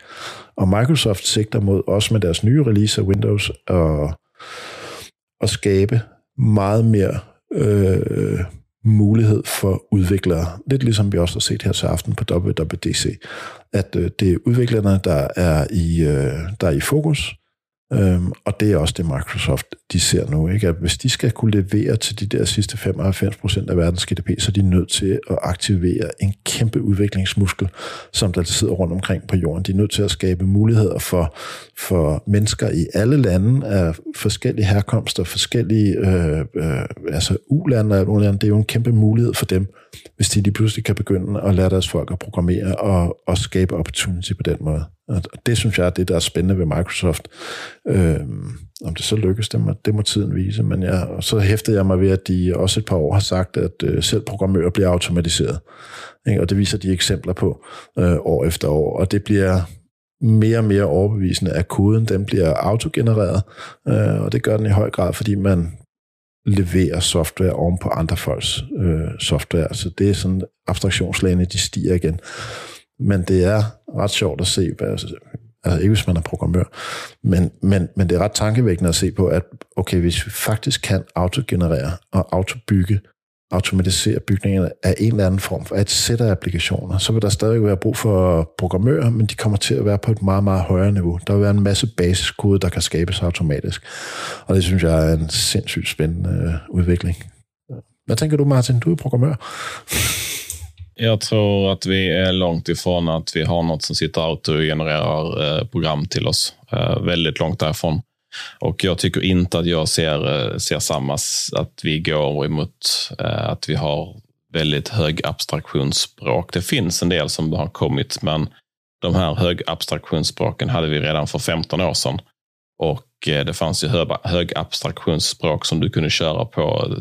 Og Microsoft sigter mod også med deres nye release af Windows og, at skabe meget mere øh, mulighed for udviklere. Lidt ligesom vi også har set her til aften på WWDC, at øh, det er udviklerne, der er i, øh, der er i fokus, Øhm, og det er også det, Microsoft de ser nu. Ikke? At hvis de skal kunne levere til de der sidste 95% af verdens GDP, så er de nødt til at aktivere en kæmpe udviklingsmuskel, som der sidder rundt omkring på jorden. De er nødt til at skabe muligheder for, for mennesker i alle lande af forskellige herkomster, forskellige øh, øh, altså ulande og Det er jo en kæmpe mulighed for dem, hvis de lige pludselig kan begynde at lære deres folk at programmere og, og skabe opportunity på den måde. Og det synes jeg er det, der er spændende ved Microsoft. Øh, om det så lykkes, det må, det må tiden vise. Men jeg, så hæftede jeg mig ved, at de også et par år har sagt, at øh, selv programmører bliver automatiseret. Ikke? Og det viser de eksempler på øh, år efter år. Og det bliver mere og mere overbevisende, at koden den bliver autogenereret. Øh, og det gør den i høj grad, fordi man leverer software oven på andre folks øh, software. Så det er sådan, abstraktionslagene, de stiger igen. Men det er ret sjovt at se, hvad, altså ikke hvis man er programmør, men, men, men det er ret tankevækkende at se på, at okay, hvis vi faktisk kan autogenerere og autobygge, automatisere bygningerne af en eller anden form for et sæt af applikationer, så vil der stadig være brug for programmører, men de kommer til at være på et meget, meget højere niveau. Der vil være en masse basiskode, der kan skabes automatisk. Og det synes jeg er en sindssygt spændende øh, udvikling. Hvad tænker du, Martin? Du er programmør. Jag tror att vi är långt ifrån att vi har något som sitter autogenererar eh, program till oss. Eh, väldigt långt därifrån. Och jag tycker inte att jag ser, eh, ser samma, att vi går emot eh, att vi har väldigt hög abstraktionsspråk. Det finns en del som har kommit, men de här hög abstraktionsspråken hade vi redan för 15 år sedan. Och eh, det fanns ju hög abstraktionsspråk som du kunde köra på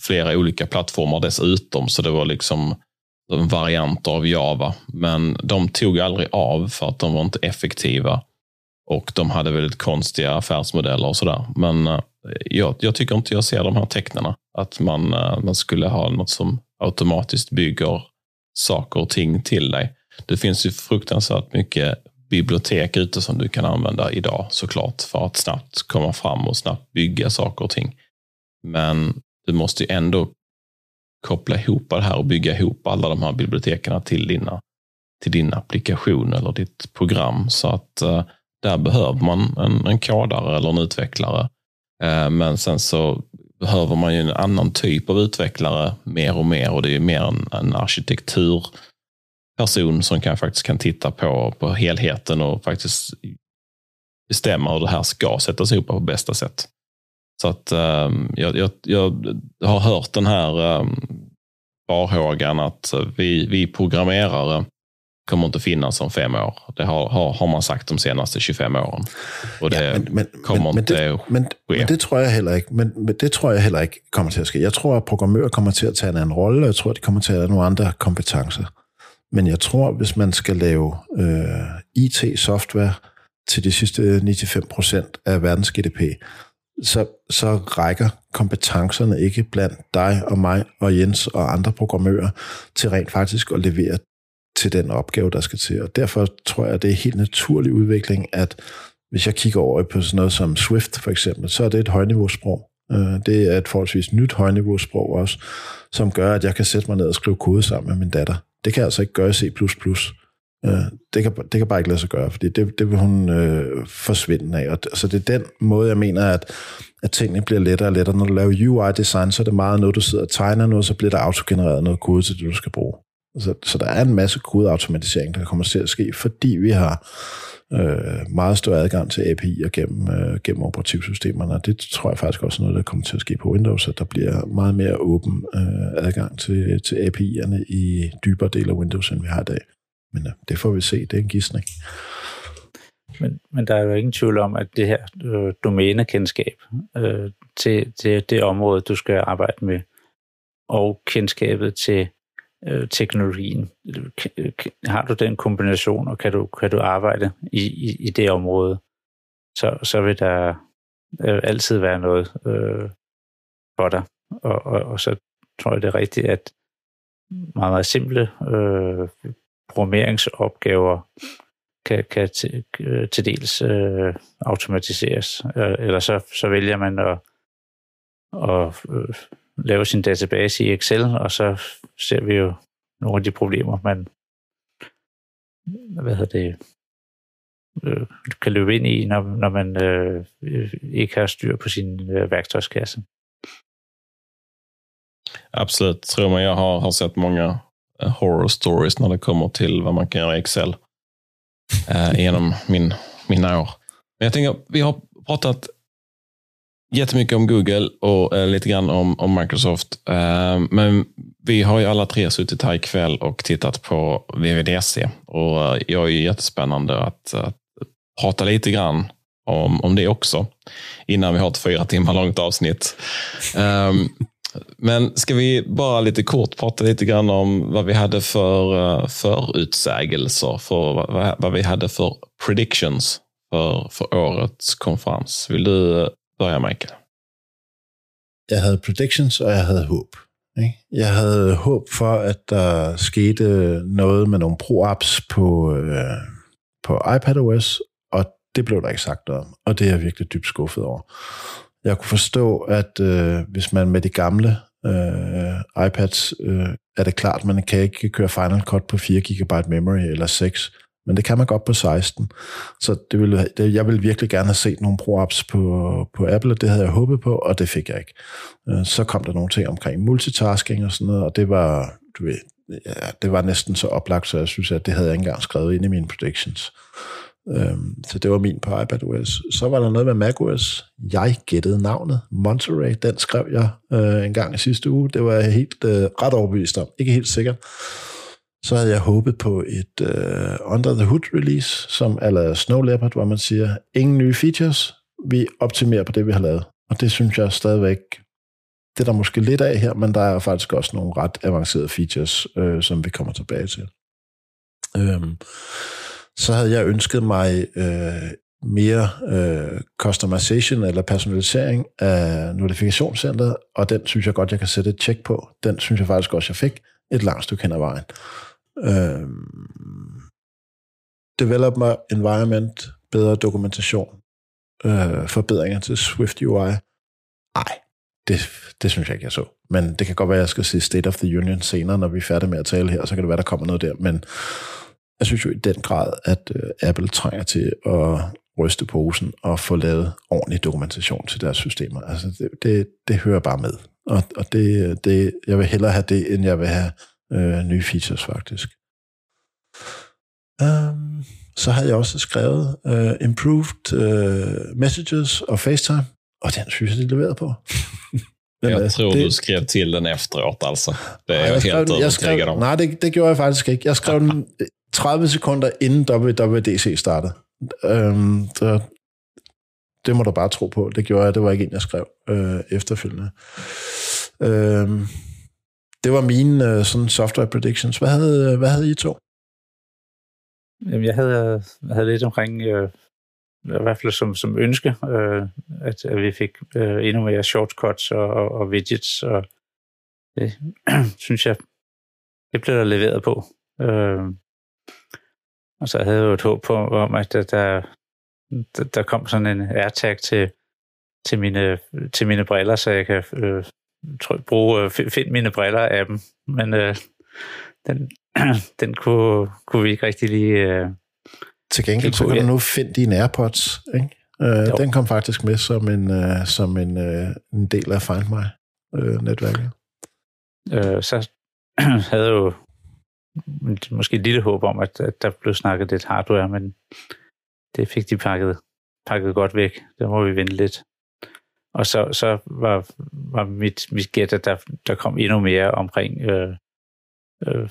flera olika plattformar dessutom. Så det var liksom varianter av Java, men de tog aldrig av för att de var inte effektiva och de hade väldigt konstiga affärsmodeller och sådär. Men eh, jag, jag, tycker inte jag ser de här tecknarna. att man, eh, man skulle ha något som automatiskt bygger saker och ting till dig. Det finns ju fruktansvärt mycket bibliotek ute som du kan använda idag såklart för att snabbt komma fram och snabbt bygga saker och ting. Men du måste ju ändå koppla ihop det här och bygga ihop alla de här biblioteken till, dina, till din applikation eller ditt program. Så att eh, där behöver man en, en kodare eller en utvecklare. Eh, men sen så behöver man ju en annan typ av utvecklare mer och mer och det är mer en, en arkitekturperson som kan, faktiskt kan titta på, på helheten och faktiskt bestämma hur det här ska sättas ihop på bästa sätt. Så att um, jag, jag, jag, har hört den här um, farhågan att vi, vi programmerare kommer inte finnas om fem år. Det har, har, har man sagt de senaste 25 åren. Och det ja, men, men, kommer men, inte det, men, ske. Men det tror jeg heller ikke. Men, men det tror jeg heller ikke kommer til at ske. Jeg tror, at programmører kommer til at tage en anden rolle, og jeg tror, at de kommer til at have nogle andre kompetencer. Men jeg tror, hvis man skal lave øh, IT-software til de sidste 95 procent af verdens GDP, så, så rækker kompetencerne ikke blandt dig og mig og Jens og andre programmører til rent faktisk at levere til den opgave, der skal til. Og derfor tror jeg, at det er helt naturlig udvikling, at hvis jeg kigger over på sådan noget som Swift for eksempel, så er det et højniveausprog. Øh, det er et forholdsvis nyt højniveausprog også, som gør, at jeg kan sætte mig ned og skrive kode sammen med min datter. Det kan jeg altså ikke gøre i C++. Øh, det, kan, det kan bare ikke lade sig gøre, fordi det, det vil hun øh, forsvinde af. Og så det er den måde, jeg mener, at, at tingene bliver lettere og lettere. Når du laver UI-design, så er det meget noget, du sidder og tegner noget, så bliver der autogenereret noget kode til det, du skal bruge. Så, så der er en masse kodeautomatisering, der kommer til at ske, fordi vi har øh, meget stor adgang til API'er gennem, øh, gennem operativsystemerne, og det tror jeg faktisk også er noget, der kommer til at ske på Windows, at der bliver meget mere åben øh, adgang til, til API'erne i dybere dele af Windows, end vi har i dag. Men øh, det får vi se, det er en gidsning. Men, men der er jo ingen tvivl om, at det her øh, domænekendskab øh, til, til det område, du skal arbejde med, og kendskabet til øh, teknologien. Har du den kombination, og kan du, kan du arbejde i, i, i det område, så, så vil der øh, altid være noget øh, for dig. Og, og, og så tror jeg, det er rigtigt, at meget, meget simple øh, programmeringsopgaver kan, kan til, øh, til dels øh, automatiseres. Øh, eller så, så vælger man at, at øh, lave sin database i Excel, og så ser vi jo nogle af de problemer, man hvad hedder det, øh, kan løbe ind i, når, når man øh, ikke har styr på sin øh, værktøjskasse. Absolut. Tror man, jag har, har sett många Eh, horror stories när det kommer till vad man kan göra i Excel eh, uh, genom min, mina år. Men jag tänker, vi har pratat jättemycket om Google och uh, lite grann om, om Microsoft. men vi har ju alla tre suttit här ikväll och tittat på VVDC och jag är ju jättespännande att, att prata lite grann om, om det också innan vi har ett fyra timmar långt avsnitt. Um, men ska vi bara lite kort prata lite grann om vad vi hade för eh, förutsägelser, för vad, vad vi hade för predictions för, för årets konferens. Vill du eh, börja Michael? Jeg havde predictions, og jeg havde håb. Ikke? Jeg havde håb for, at der skete noget med nogle pro-apps på, øh, på iPadOS, og det blev der ikke sagt noget om, og det er jeg virkelig dybt skuffet over. Jeg kunne forstå, at øh, hvis man med de gamle øh, iPads øh, er det klart, at man kan ikke køre Final Cut på 4 GB memory eller 6, men det kan man godt på 16. Så det ville, det, jeg ville virkelig gerne have set nogle pro-apps på, på Apple, og det havde jeg håbet på, og det fik jeg ikke. Øh, så kom der nogle ting omkring multitasking og sådan noget, og det var, du ved, ja, det var næsten så oplagt, så jeg synes, at det havde jeg ikke engang skrevet ind i mine predictions. Øhm, så det var min på iPadOS. Så var der noget med macOS. Jeg gættede navnet. Monterey, den skrev jeg øh, en gang i sidste uge. Det var jeg helt øh, ret overbevist om. Ikke helt sikkert. Så havde jeg håbet på et øh, Under the Hood release, som eller Snow Leopard, hvor man siger, ingen nye features, vi optimerer på det, vi har lavet. Og det synes jeg stadigvæk, det er der måske lidt af her, men der er faktisk også nogle ret avancerede features, øh, som vi kommer tilbage til. Øhm, så havde jeg ønsket mig øh, mere øh, customization eller personalisering af notifikationscenteret, og den synes jeg godt, jeg kan sætte et tjek på. Den synes jeg faktisk også, jeg fik et langt stykke hen ad vejen. Øh, developer environment, bedre dokumentation, øh, forbedringer til Swift UI. Nej, det, det synes jeg ikke, jeg så. Men det kan godt være, at jeg skal se State of the Union senere, når vi er færdige med at tale her, så kan det være, der kommer noget der. Men jeg synes jo i den grad, at øh, Apple trænger til at ryste posen og få lavet ordentlig dokumentation til deres systemer. Altså det, det, det hører bare med. Og, og det, det, jeg vil hellere have det, end jeg vil have øh, nye features faktisk. Um, så havde jeg også skrevet uh, improved uh, messages og FaceTime, og den synes jeg, de leverede på. Men, jag tror det, du skrev till den efteråt alltså. Det är jag, jag helt övertygad om. Nej, det, det gjorde jeg faktisk ikke. Jeg skrev den 30 sekunder inden WWDC startede. Øhm, så det må du bare tro på. Det gjorde jeg. Det var ikke en, jeg skrev øh, efterfølgende. Øhm, det var mine øh, sådan software predictions. Hvad havde, øh, hvad havde I to? Jamen, jeg havde, jeg havde lidt omkring, øh, i hvert fald som, som ønske, øh, at, at vi fik øh, endnu mere shortcuts og, og, og widgets, og det synes jeg, det blev der leveret på. Øh, og så havde jeg jo et håb på, om, at der, der, der kom sådan en AirTag til, til, mine, til mine briller, så jeg kan øh, bruge, øh, finde mine briller af dem. Men øh, den, den kunne, kunne vi ikke rigtig lige... Øh, til gengæld så kan du nu finde dine AirPods, ikke? Øh, den kom faktisk med som en, øh, som en, øh, en del af Find My-netværket. Øh, så havde jeg jo måske et lille håb om, at, at der blev snakket lidt hardware, men det fik de pakket, pakket godt væk. Der må vi vente lidt. Og så, så var, var mit, mit gæt, at der, der kom endnu mere omkring øh, øh,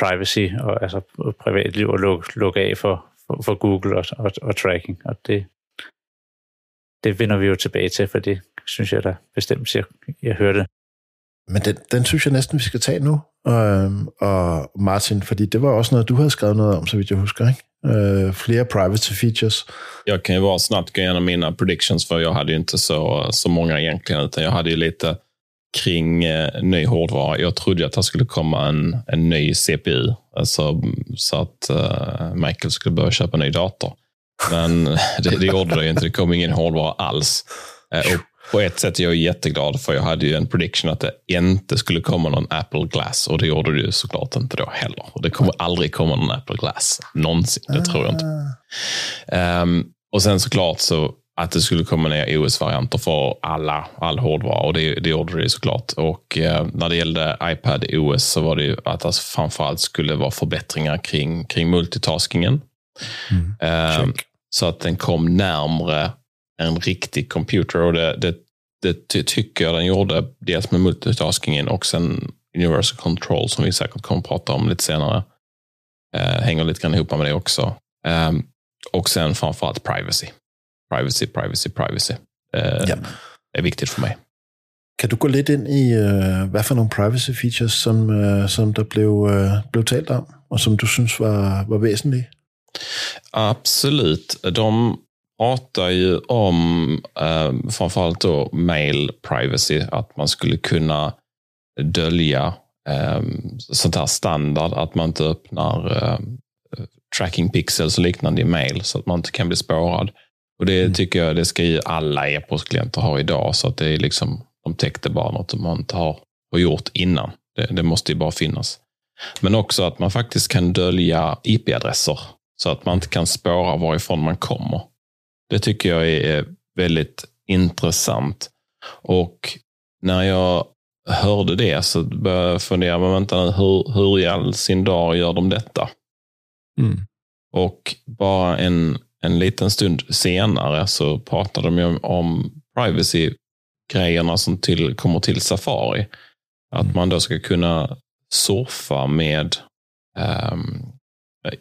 privacy og altså privatliv og lukke luk af for, for, for Google og, og, og tracking. Og det, det vender vi jo tilbage til, for det synes jeg da bestemt, jeg, jeg hørte. Men den, den synes jeg næsten, vi skal tage nu. Og, og Martin, fordi det var også noget, du havde skrevet noget om, så vidt jeg husker, ikke? Øh, fler privacy features. Jag kan ju bara snabbt gå igenom mina predictions, för jag hade ju inte så, så många egentligen, utan jag hade ju lite øh, kring eh, ny hårdvara. Jag trodde att det skulle komma en, en ny CPU, alltså, så att eh, øh, Michael skulle börja köpa en ny dator. Men det, det gjorde det ju inte. Det kom ingen hårdvara alls. Eh, och på ett sätt är jag jätteglad, för jag hade ju en prediction att det inte skulle komma någon Apple Glass och det gjorde det ju såklart inte då heller. Och det kommer aldrig komma någon Apple Glass, någonsin. Det tror jag inte. Um, och sen såklart så att det skulle komma ner OS-varianter för alla, all hårdvara och det, det gjorde det såklart. Och eh, när det gällde iPad OS så var det ju att det alltså framförallt skulle vara förbättringar kring, kring multitaskingen. Mm. Eh, så att den kom närmre en riktig computer och det, det, det tycker jag den gjorde. Dels med multitaskingen och sen Universal Control som vi säkert kommer att prata om lite senare. Eh, hänger lite grann ihop med det också. Eh, och sen framförallt privacy. Privacy, privacy, privacy. Eh, ja. är viktigt för mig. Kan du gå lidt ind i, uh, hvad for nogle privacy features, som, uh, som der blev, uh, blev talt om, og som du synes var, var væsentlige? Absolut. De pratar ju om eh, framförallt då mail privacy, att man skulle kunna dölja eh, sånt här standard, att man inte öppnar eh, tracking pixels och liknande i mail så att man inte kan bli spårad. Och Det mm. tycker jag det ska ju alla e-postklienter ha idag, så att det är liksom, de täckte bara något man inte har, gjort innan. Det, det måste ju bara finnas. Men också att man faktiskt kan dölja IP-adresser så att man inte kan spåra varifrån man kommer. Det tycker jag är väldigt intressant. Och när jag hörde det så började jag fundera, men vänta nu, hur, hur i all sin dag gör de detta? Mm. Och bara en, en liten stund senare så pratade de om, om privacy-grejerna som till, kommer till Safari. Att mm. man då ska kunna surfa med um,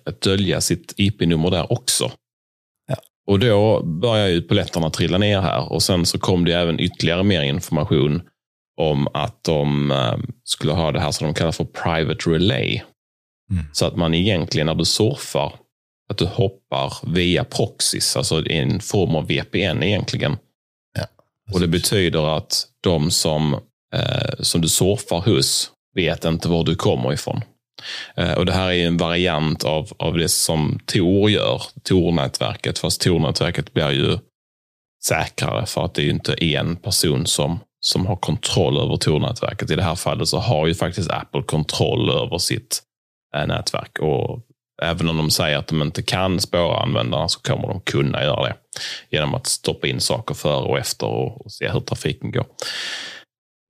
att dölja sitt IP-nummer där också. Och då började ju poletterna trilla ner här och sen så kom det även ytterligare mer information om att de eh, skulle ha det här som de kallar för private relay. Mm. Så att man egentligen när du surfar, att du hoppar via proxys, alltså en form av VPN egentligen. Ja, och det betyder att de som, eh, som du surfar hos vet inte var du kommer ifrån. Eh, och Det här är en variant av, av det som Tor gör, Tor-nätverket. Fast Tor-nätverket blir ju säkrare för att det är inte en person som, som har kontroll över Tor-nätverket. I det här fallet så har ju faktiskt Apple kontroll över sitt eh, nätverk. Och även om de säger att de inte kan spåra användarna så kommer de kunna göra det genom att stoppa in saker före och efter och, och se hur trafiken går.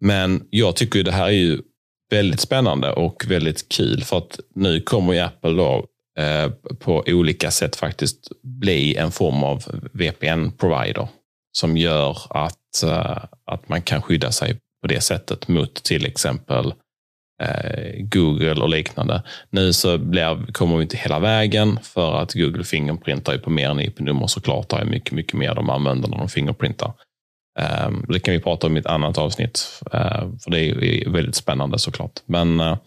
Men jag tycker ju det här är ju väldigt spännande och väldigt kul för att nu kommer ju Apple då eh, på olika sätt faktiskt bli en form av VPN-provider som gör att, eh, att man kan skydda sig på det sättet mot till exempel eh, Google och liknande. Nu så blir, kommer vi inte hela vägen för att Google Fingerprintar på mer än IP-nummer såklart. Det är mycket, mycket mer de använder när de fingerprintar. Ehm, det kan vi prata om i ett annat avsnitt, uh, för det är väldigt spännande såklart. Men uh,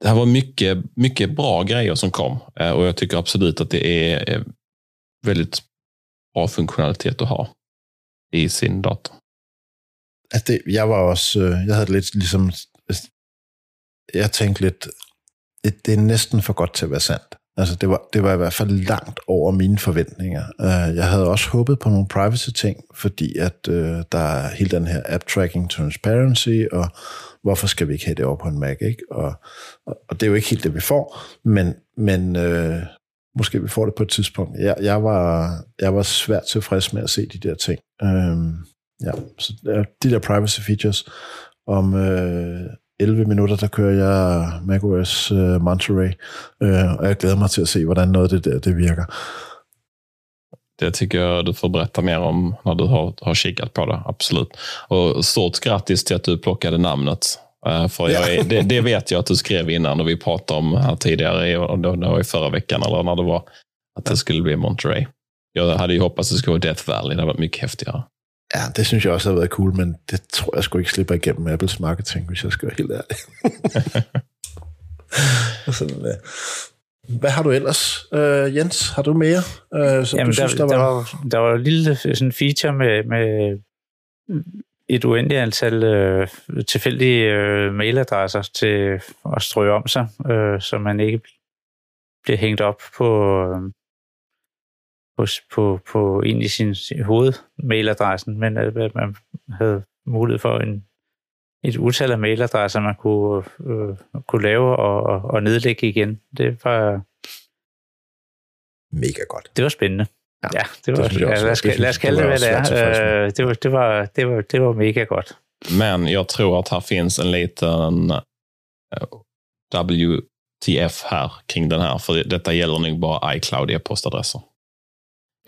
det här var mycket, mycket bra grejer som kom uh, och jag tycker absolut att det är eh, väldigt bra funktionalitet att ha i sin dator. Alltså det, jag var också, øh, jag hade lite liksom, jag tänkte lite, det är nästan för gott till att vara sant. Altså, det var, det var i hvert fald langt over mine forventninger. Uh, jeg havde også håbet på nogle privacy-ting, fordi at uh, der er hele den her app-tracking transparency, og hvorfor skal vi ikke have det over på en Mac, ikke? Og, og, og det er jo ikke helt det, vi får, men, men uh, måske vi får det på et tidspunkt. Jeg, jeg, var, jeg var svært tilfreds med at se de der ting. Uh, ja, så de der privacy features om, uh, 11 minutter, der kører jeg macOS uh, Monterey, uh, og jeg glæder mig til at se, hvordan noget af det der det virker. Det tycker jag du får berätta mer om när du har, har kikat på det. Absolut. Och stort grattis till att du plockade namnet. Uh, för jag är, det, det, vet jag att du skrev innan och vi pratade om här tidigare, och det var i förra veckan eller när det var, att det skulle bli Monterey. Jag hade ju hoppats att det skulle vara Death Valley, det hade varit mycket häftigare. Ja, det synes jeg også har været cool, men det tror jeg sgu ikke slipper igennem Apples marketing, hvis jeg skal være helt ærlig. Sådan, uh. Hvad har du ellers, uh, Jens? Har du mere, uh, som Jamen, du synes, der, der var? Der var, der var en lille sådan feature med, med et uendeligt antal øh, tilfældige øh, mailadresser til at strøge om sig, øh, så man ikke bliver hængt op på, øh, på, på, på egentlig sin, sin hovedmailadressen, men at, at man havde mulighed for en, et utal af mailadresser, man kunne, øh, kunne lave og, og, og nedlægge igen. Det var, Mega godt. det var spændende. Ja, Ja, det var, det jeg ja, lad, os, lad os jeg, kalde det det, var hvad det er. Øh, Det var, det, var, det, var, det, var, mega godt. Men jag tror att här finns en eh, WTF här kring den här. För detta gäller nog bara iCloud e-postadresser.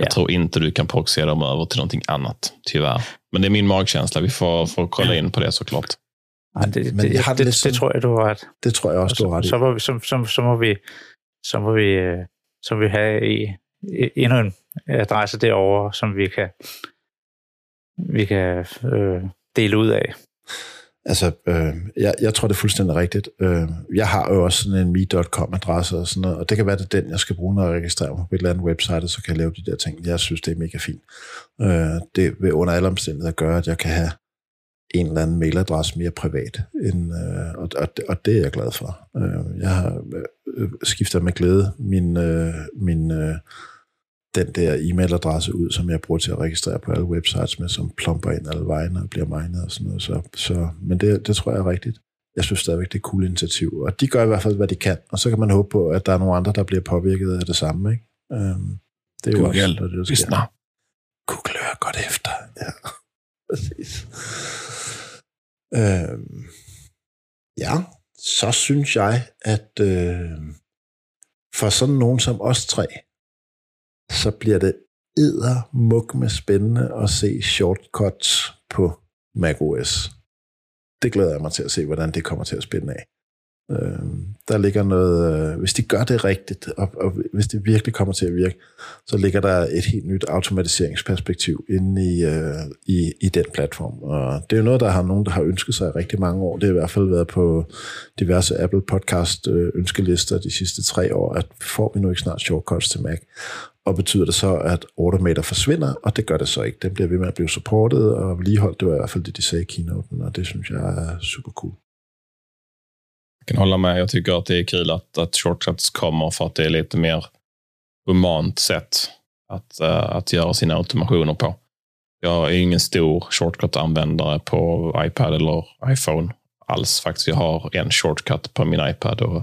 Jag Ja. tror inte du kan proxya dem över till någonting annat, tyvärr. Men det är min magkänsla. Vi får, får kolla in på det såklart. Ja, det, men det, har det det, det, tror jeg, du har ret. Det tror jeg også, du har så, ret så, må vi, så, så, så må vi så må vi øh, så må vi have i, i, endnu en adresse derovre, som vi kan vi kan øh, dele ud af. Altså, øh, jeg, jeg tror, det er fuldstændig rigtigt. Øh, jeg har jo også sådan en me.com-adresse og sådan noget, og det kan være, det er den, jeg skal bruge, når jeg registrerer mig på et eller andet website, og så kan jeg lave de der ting. Jeg synes, det er mega fint. Øh, det vil under alle omstændigheder gøre, at jeg kan have en eller anden mailadresse mere privat, end, øh, og, og, og det er jeg glad for. Øh, jeg har øh, skiftet med glæde min, øh, min øh, den der e-mailadresse ud, som jeg bruger til at registrere på alle websites med, som plumper ind alle vegne og bliver minet og sådan noget. Så, så, men det, det tror jeg er rigtigt. Jeg synes stadigvæk, det er et cool initiativ. Og de gør i hvert fald, hvad de kan. Og så kan man håbe på, at der er nogle andre, der bliver påvirket af det samme. Ikke? Øhm, det er jo også Google, det, der sker. Google hører godt efter. Ja, præcis. Øhm, ja, så synes jeg, at øh, for sådan nogen som os tre, så bliver det eddermuk med spændende at se shortcuts på macOS. Det glæder jeg mig til at se, hvordan det kommer til at spænde af. Øh, der ligger noget, øh, hvis de gør det rigtigt, og, og hvis det virkelig kommer til at virke, så ligger der et helt nyt automatiseringsperspektiv inde i, øh, i, i den platform. Og det er jo noget, der har nogen, der har ønsket sig i rigtig mange år. Det har i hvert fald været på diverse Apple podcast øh, ønskelister de sidste tre år, at får vi nu ikke snart shortcuts til Mac? Og betyder det så, at Automator forsvinder? Og det gør det så ikke. Den bliver ved med at blive supportet og vedligeholdt. Det var i hvert fald det, de sagde i keynoten, og det synes jeg er super cool. Jag kan hålla med. Jag tycker att det är kul att, att shortcuts kommer för att det är lite mer humant sätt att, uh, øh, att göra sina automationer på. Jag är ingen stor shortcut-användare på iPad eller iPhone alls faktiskt. Jag har en shortcut på min iPad och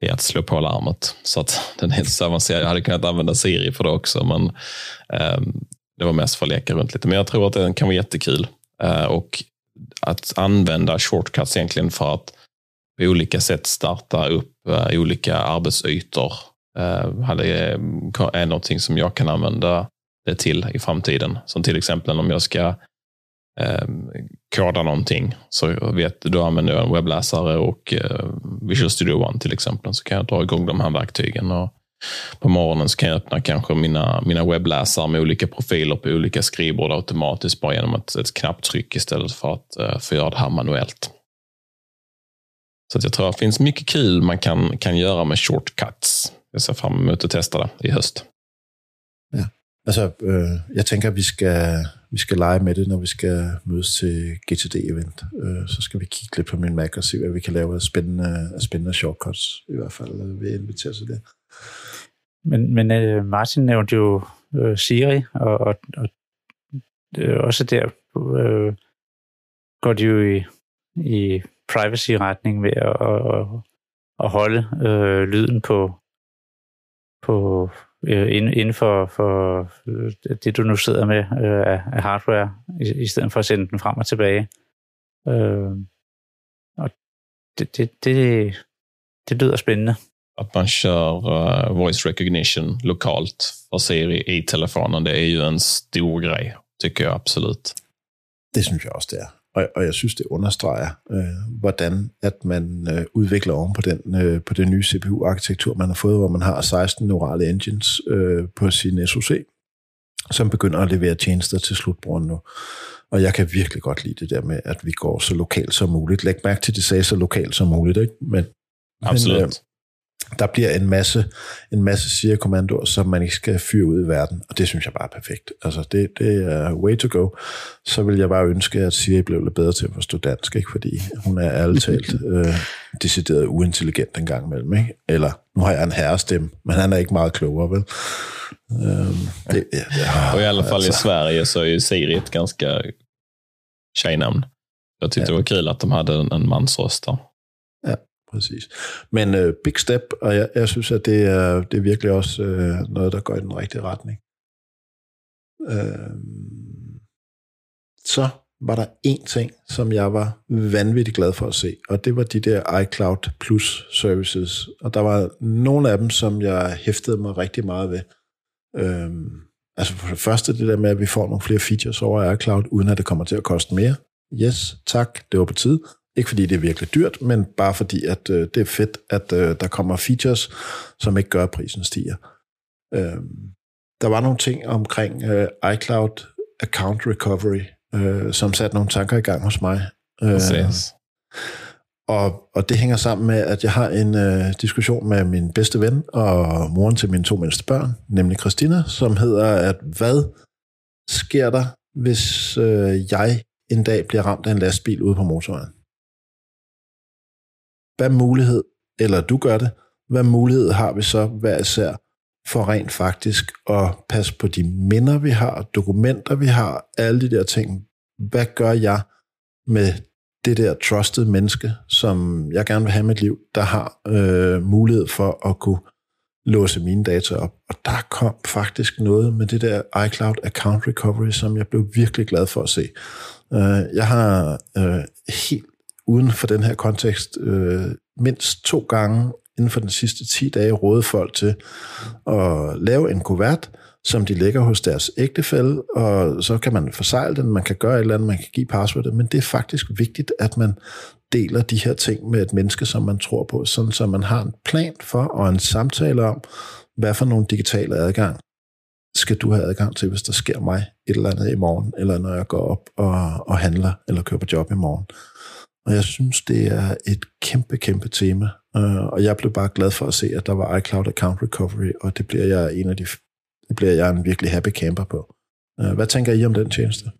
det är att slå på larmet. Så att den är inte så avancerad. Jag hade kunnat använda Siri för det också, men eh, det var mest för att leka runt lite. Men jag tror att den kan vara jättekul. Eh, och att använda shortcuts egentligen för att på olika sätt starta upp eh, olika arbetsytor eh, hade, eh, är någonting som jag kan använda det till i framtiden. Som till exempel om jag ska eh, koda någonting så vet då använder jag en webbläsare och eh, Visual Studio One till exempel. Så kan jag dra igång de här verktygen. Och på morgonen så kan jag öppna kanske mina, mina webbläsare med olika profiler på olika skrivbord automatiskt bara genom ett, ett knapptryck istället för att eh, få göra det här manuellt. Så att jag tror att det finns mycket kul man kan, kan göra med shortcuts. Jag ser fram emot att testa det i höst. Altså, øh, jeg tænker, at vi skal, vi skal lege med det, når vi skal mødes til GTD-event. Øh, så skal vi kigge lidt på min Mac og se, hvad vi kan lave af spændende, af spændende shortcuts. I hvert fald øh, vil jeg invitere til det. Men, men øh, Martin nævnte jo øh, Siri, og, og, og øh, også der øh, går de jo i, i privacy-retning ved at, at, at holde øh, lyden på, på øh, inden, for, for øh, det, du nu sidder med øh, af, hardware, i, i stedet for at sende den frem og tilbage. Øh, og det, det, det, det lyder spændende. Att man kör uh, voice recognition lokalt för Siri i telefonen, det är ju en stor grej, tycker jag absolut. Det synes jeg også, det er. Og, og jeg synes, det understreger, øh, hvordan at man øh, udvikler oven på den, øh, på den nye CPU-arkitektur, man har fået, hvor man har 16 neurale engines øh, på sin SoC, som begynder at levere tjenester til slutbrugeren nu. Og jeg kan virkelig godt lide det der med, at vi går så lokalt som muligt. Læg mærke til, at det sagde så lokalt som muligt, ikke? Men, Absolut. Men, øh, der bliver en masse, en masse Siri-kommandoer, som man ikke skal fyre ud i verden, og det synes jeg bare er perfekt. Altså, det, det er way to go. Så vil jeg bare ønske, at Siri blev lidt bedre til at forstå dansk, ikke? fordi hun er ærligt talt øh, decideret uintelligent en gang imellem. Ikke? Eller, nu har jeg en herrestemme, men han er ikke meget klogere, vel? Øhm, det, ja, ja, Och i alla fall altså. i Sverige så är ju Siri ett ganska tjejnamn. Jag tyckte Ja. det var kul att de hade en, en mansröst där. Præcis. Men øh, big step, og jeg, jeg synes, at det er, det er virkelig også øh, noget, der går i den rigtige retning. Øh, så var der en ting, som jeg var vanvittigt glad for at se, og det var de der iCloud Plus services. Og der var nogle af dem, som jeg hæftede mig rigtig meget ved. Øhm, altså for det første det der med, at vi får nogle flere features over iCloud, uden at det kommer til at koste mere. Yes, tak, det var på tide. Ikke fordi det er virkelig dyrt, men bare fordi, at øh, det er fedt, at øh, der kommer features, som ikke gør, at prisen stiger. Øh, der var nogle ting omkring øh, iCloud Account Recovery, øh, som satte nogle tanker i gang hos mig. Øh, og, og det hænger sammen med, at jeg har en øh, diskussion med min bedste ven og moren til mine to mindste børn, nemlig Christina, som hedder, at hvad sker der, hvis øh, jeg en dag bliver ramt af en lastbil ude på motorvejen? Hvad mulighed, eller du gør det, hvad mulighed har vi så hver især for rent faktisk at passe på de minder, vi har, dokumenter, vi har, alle de der ting. Hvad gør jeg med det der trusted menneske, som jeg gerne vil have i mit liv, der har øh, mulighed for at kunne låse mine data op. Og der kom faktisk noget med det der iCloud Account Recovery, som jeg blev virkelig glad for at se. Øh, jeg har øh, helt uden for den her kontekst øh, mindst to gange inden for den sidste 10 dage råde folk til at lave en kuvert, som de lægger hos deres ægtefælle, og så kan man forsejle den, man kan gøre et eller andet, man kan give passwordet, men det er faktisk vigtigt, at man deler de her ting med et menneske, som man tror på, sådan så man har en plan for og en samtale om, hvad for nogle digitale adgang skal du have adgang til, hvis der sker mig et eller andet i morgen, eller når jeg går op og, og handler, eller kører på job i morgen. Og jeg synes, det er et kæmpe, kæmpe tema. Øh, og jeg blev bare glad for at se, at der var iCloud Account Recovery, og det bliver jeg en af de det bliver jeg en virkelig happy camper på. Øh, hvad tænker I om den tjeneste?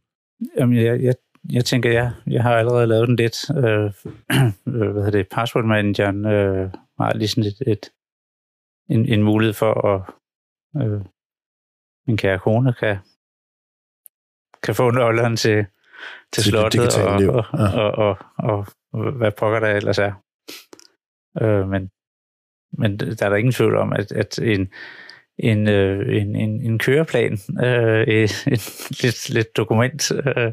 Jamen, jeg, jeg, jeg tænker, jeg, jeg har allerede lavet den lidt. Øh, øh hvad hedder det? Password manageren øh, har lige et, et, en, en mulighed for at øh, min kære kone kan, kan få nøglerne til, til Til det slottet digitale og, liv. Ja. og, og, og, og hvad pokker der ellers er. Øh, men, men der er der ingen tvivl om, at, at en, en, øh, en, en, en køreplan, øh, et, et lidt, lidt dokument øh,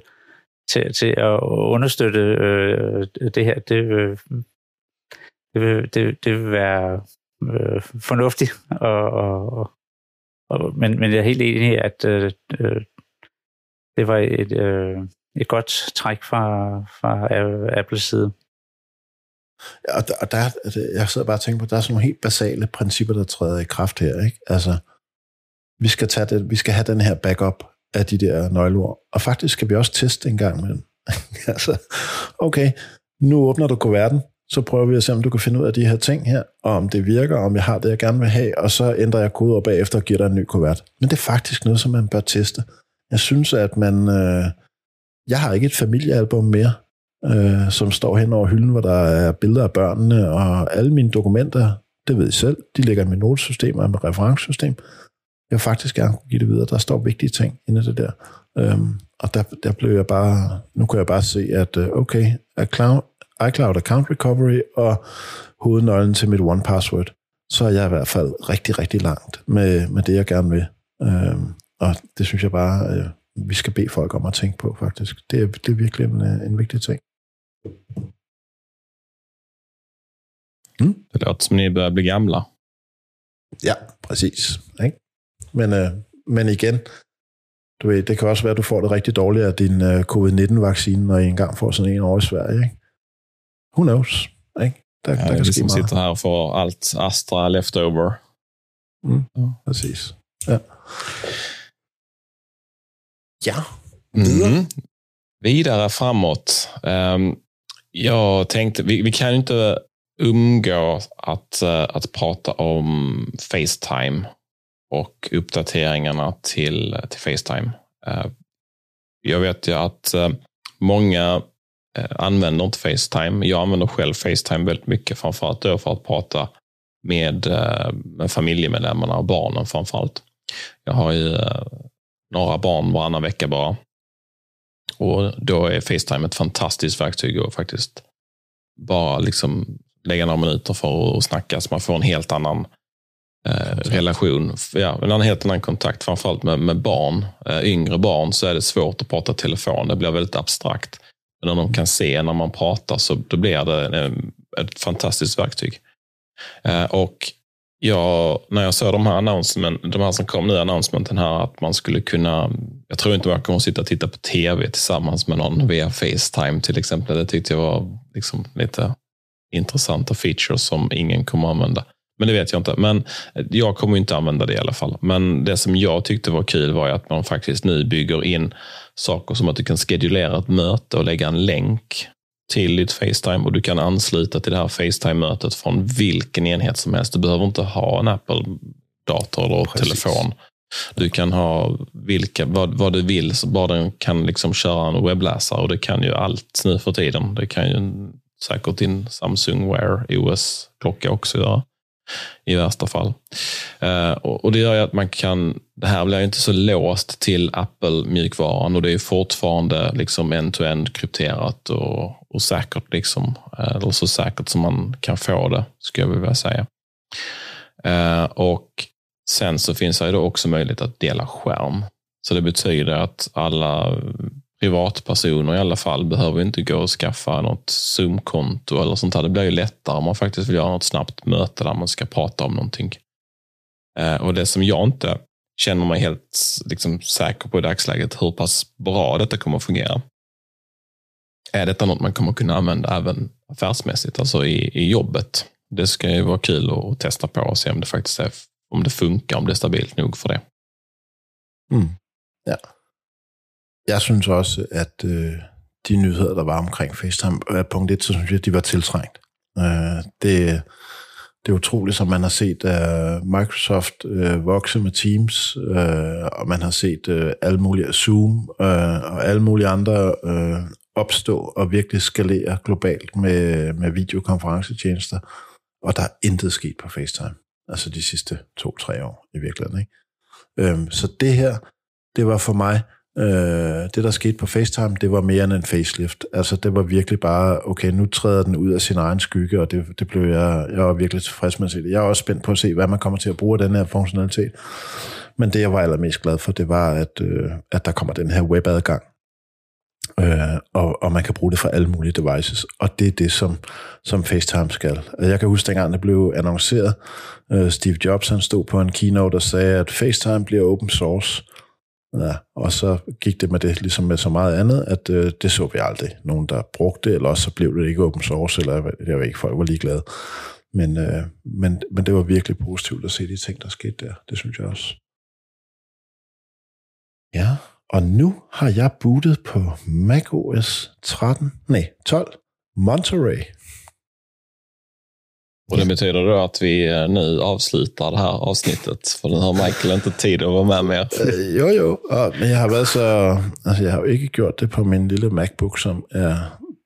til, til at understøtte øh, det her, det, det, vil, det, det vil være øh, fornuftigt. Og, og, og, og, men, men jeg er helt enig i, at øh, øh, det var et, øh, et godt træk fra, fra Apples side. Og der, og der, altså, jeg sidder bare og tænker på, at der er sådan nogle helt basale principper, der træder i kraft her. Ikke? Altså, vi skal, tage det, vi skal have den her backup af de der nøgleord. Og faktisk skal vi også teste en gang med dem. altså, okay, nu åbner du kuverten, så prøver vi at se, om du kan finde ud af de her ting her, og om det virker, og om jeg har det, jeg gerne vil have, og så ændrer jeg koder bagefter og giver dig en ny kuvert. Men det er faktisk noget, som man bør teste. Jeg synes, at man... Øh, jeg har ikke et familiealbum mere, øh, som står hen over hylden, hvor der er billeder af børnene, og alle mine dokumenter, det ved I selv, de ligger i mit notesystem og mit referencesystem. Jeg vil faktisk gerne kunne give det videre. Der står vigtige ting inde i det der. Øhm, og der, der blev jeg bare, nu kan jeg bare se, at øh, okay, iCloud, iCloud Account Recovery og hovednøglen til mit One Password, så er jeg i hvert fald rigtig, rigtig langt med, med det, jeg gerne vil. Øhm, og det synes jeg bare, øh, vi skal bede folk om at tænke på, faktisk. Det er, det er virkelig en, øh, en vigtig ting. Mm. Det låter som ni börjar bli gamla. Ja, præcis. Ikke? Men, øh, men igen, du ved, det kan også være, at du får det rigtig dårligt af din øh, covid-19-vaccine, når I engang får sådan en over i Sverige. Ikke? Who knows? Ikke? Der, Ja, der kan vi ske som meget. sitter här och får allt Astra leftover. Præcis. Ja. Ja. Mm. Vidare framåt. Ehm, jag tänkte, vi, vi kan ju inte umgå att, eh, att prata om Facetime och uppdateringarna till, till Facetime. Eh, jag vet ju att eh, många eh, använder inte Facetime. Jag använder själv Facetime väldigt mycket, framförallt då för att prata med, med familjemedlemmarna och barnen framförallt. Jag har ju några barn varannan vecka bara. Och då är Facetime ett fantastiskt verktyg att faktiskt bara liksom lägga några minuter för att snacka så man får en helt annan eh, relation. Ja, en helt annan kontakt, framförallt med, med barn. Eh, yngre barn så är det svårt att prata telefon, det blir väldigt abstrakt. Men när de kan se när man pratar så då blir det eh, ett fantastiskt verktyg. Eh, och jag, när jag såg de här announcement, de här som kom nu, announcementen här, att man skulle kunna, jag tror inte man kommer sitta och titta på tv tillsammans med någon via Facetime till exempel. Det tyckte jag var liksom lite intressanta features som ingen kommer använda. Men det vet jag inte. Men jag kommer inte använda det i alla fall. Men det som jag tyckte var kul var ju att man faktiskt nu bygger in saker som att du kan skedulera ett möte och lägga en länk till ditt Facetime och du kan ansluta till det här Facetime-mötet från vilken enhet som helst. Du behöver inte ha en Apple-dator eller Precis. telefon. Du kan ha vilka, vad, vad du vill, så bara den kan liksom köra en webbläsare och det kan ju allt nu för tiden. Det kan ju säkert din Samsung Wear OS-klocka också göra i värsta fall. Eh, och, Det gör ju att man kan, det här blir ju inte så låst till Apple-mjukvaran och det är fortfarande liksom end-to-end krypterat och, och säkert, liksom, eh, eller så säkert som man kan få det, skulle jag vilja säga. Eh, och Sen så finns det ju också möjlighet att dela skärm. Så det betyder att alla privatpersoner i alla fall behöver inte gå och skaffa något Zoom-konto eller sånt här. Det blir ju lättare om man faktiskt vill göra något snabbt möte där man ska prata om någonting. Eh, Och det som jag inte känner mig helt liksom, säker på i dagsläget, hur pass bra detta kommer att fungera. Är detta något man kommer kunna använda även affärsmässigt, alltså i, i jobbet? Det ska ju vara kul att testa på och se om det faktiskt är, om det funkar, om det är stabilt nog för det. Mm. Ja. Jeg synes også, at øh, de nyheder, der var omkring FaceTime, øh, punkt 1, så synes jeg, at de var tiltrængt. Øh, det, det er utroligt, som man har set øh, Microsoft øh, vokse med Teams, øh, og man har set øh, alle mulige Zoom øh, og alle mulige andre øh, opstå og virkelig skalere globalt med, med videokonferencetjenester, og der er intet sket på FaceTime. Altså de sidste to-tre år i virkeligheden. Ikke? Øhm, så det her, det var for mig, øh, det der skete på FaceTime, det var mere end en facelift. Altså det var virkelig bare, okay, nu træder den ud af sin egen skygge, og det, det blev jeg, jeg var virkelig tilfreds med at se det. Jeg er også spændt på at se, hvad man kommer til at bruge af den her funktionalitet. Men det, jeg var allermest glad for, det var, at, øh, at der kommer den her webadgang. Øh, og, og man kan bruge det for alle mulige devices. Og det er det, som, som FaceTime skal. Altså, jeg kan huske, dengang det blev annonceret, øh, Steve Jobs han stod på en keynote og sagde, at FaceTime bliver open source. Ja, og så gik det med det, ligesom med så meget andet, at øh, det så vi aldrig. Nogen, der brugte det, eller også så blev det ikke open source, eller jeg ved ikke, folk var ligeglade. Men, øh, men, men det var virkelig positivt at se de ting, der skete der. Det synes jeg også. Ja, og nu har jeg bootet på macOS 13, nej, 12, Monterey. Och det betyder då att vi eh, nu avslutar det här avsnittet, för nu har Michael inte tid att vara med mer. Øh, jo, jo, og, men jeg har været så... Altså, jeg har jo ikke gjort det på min lille MacBook, som er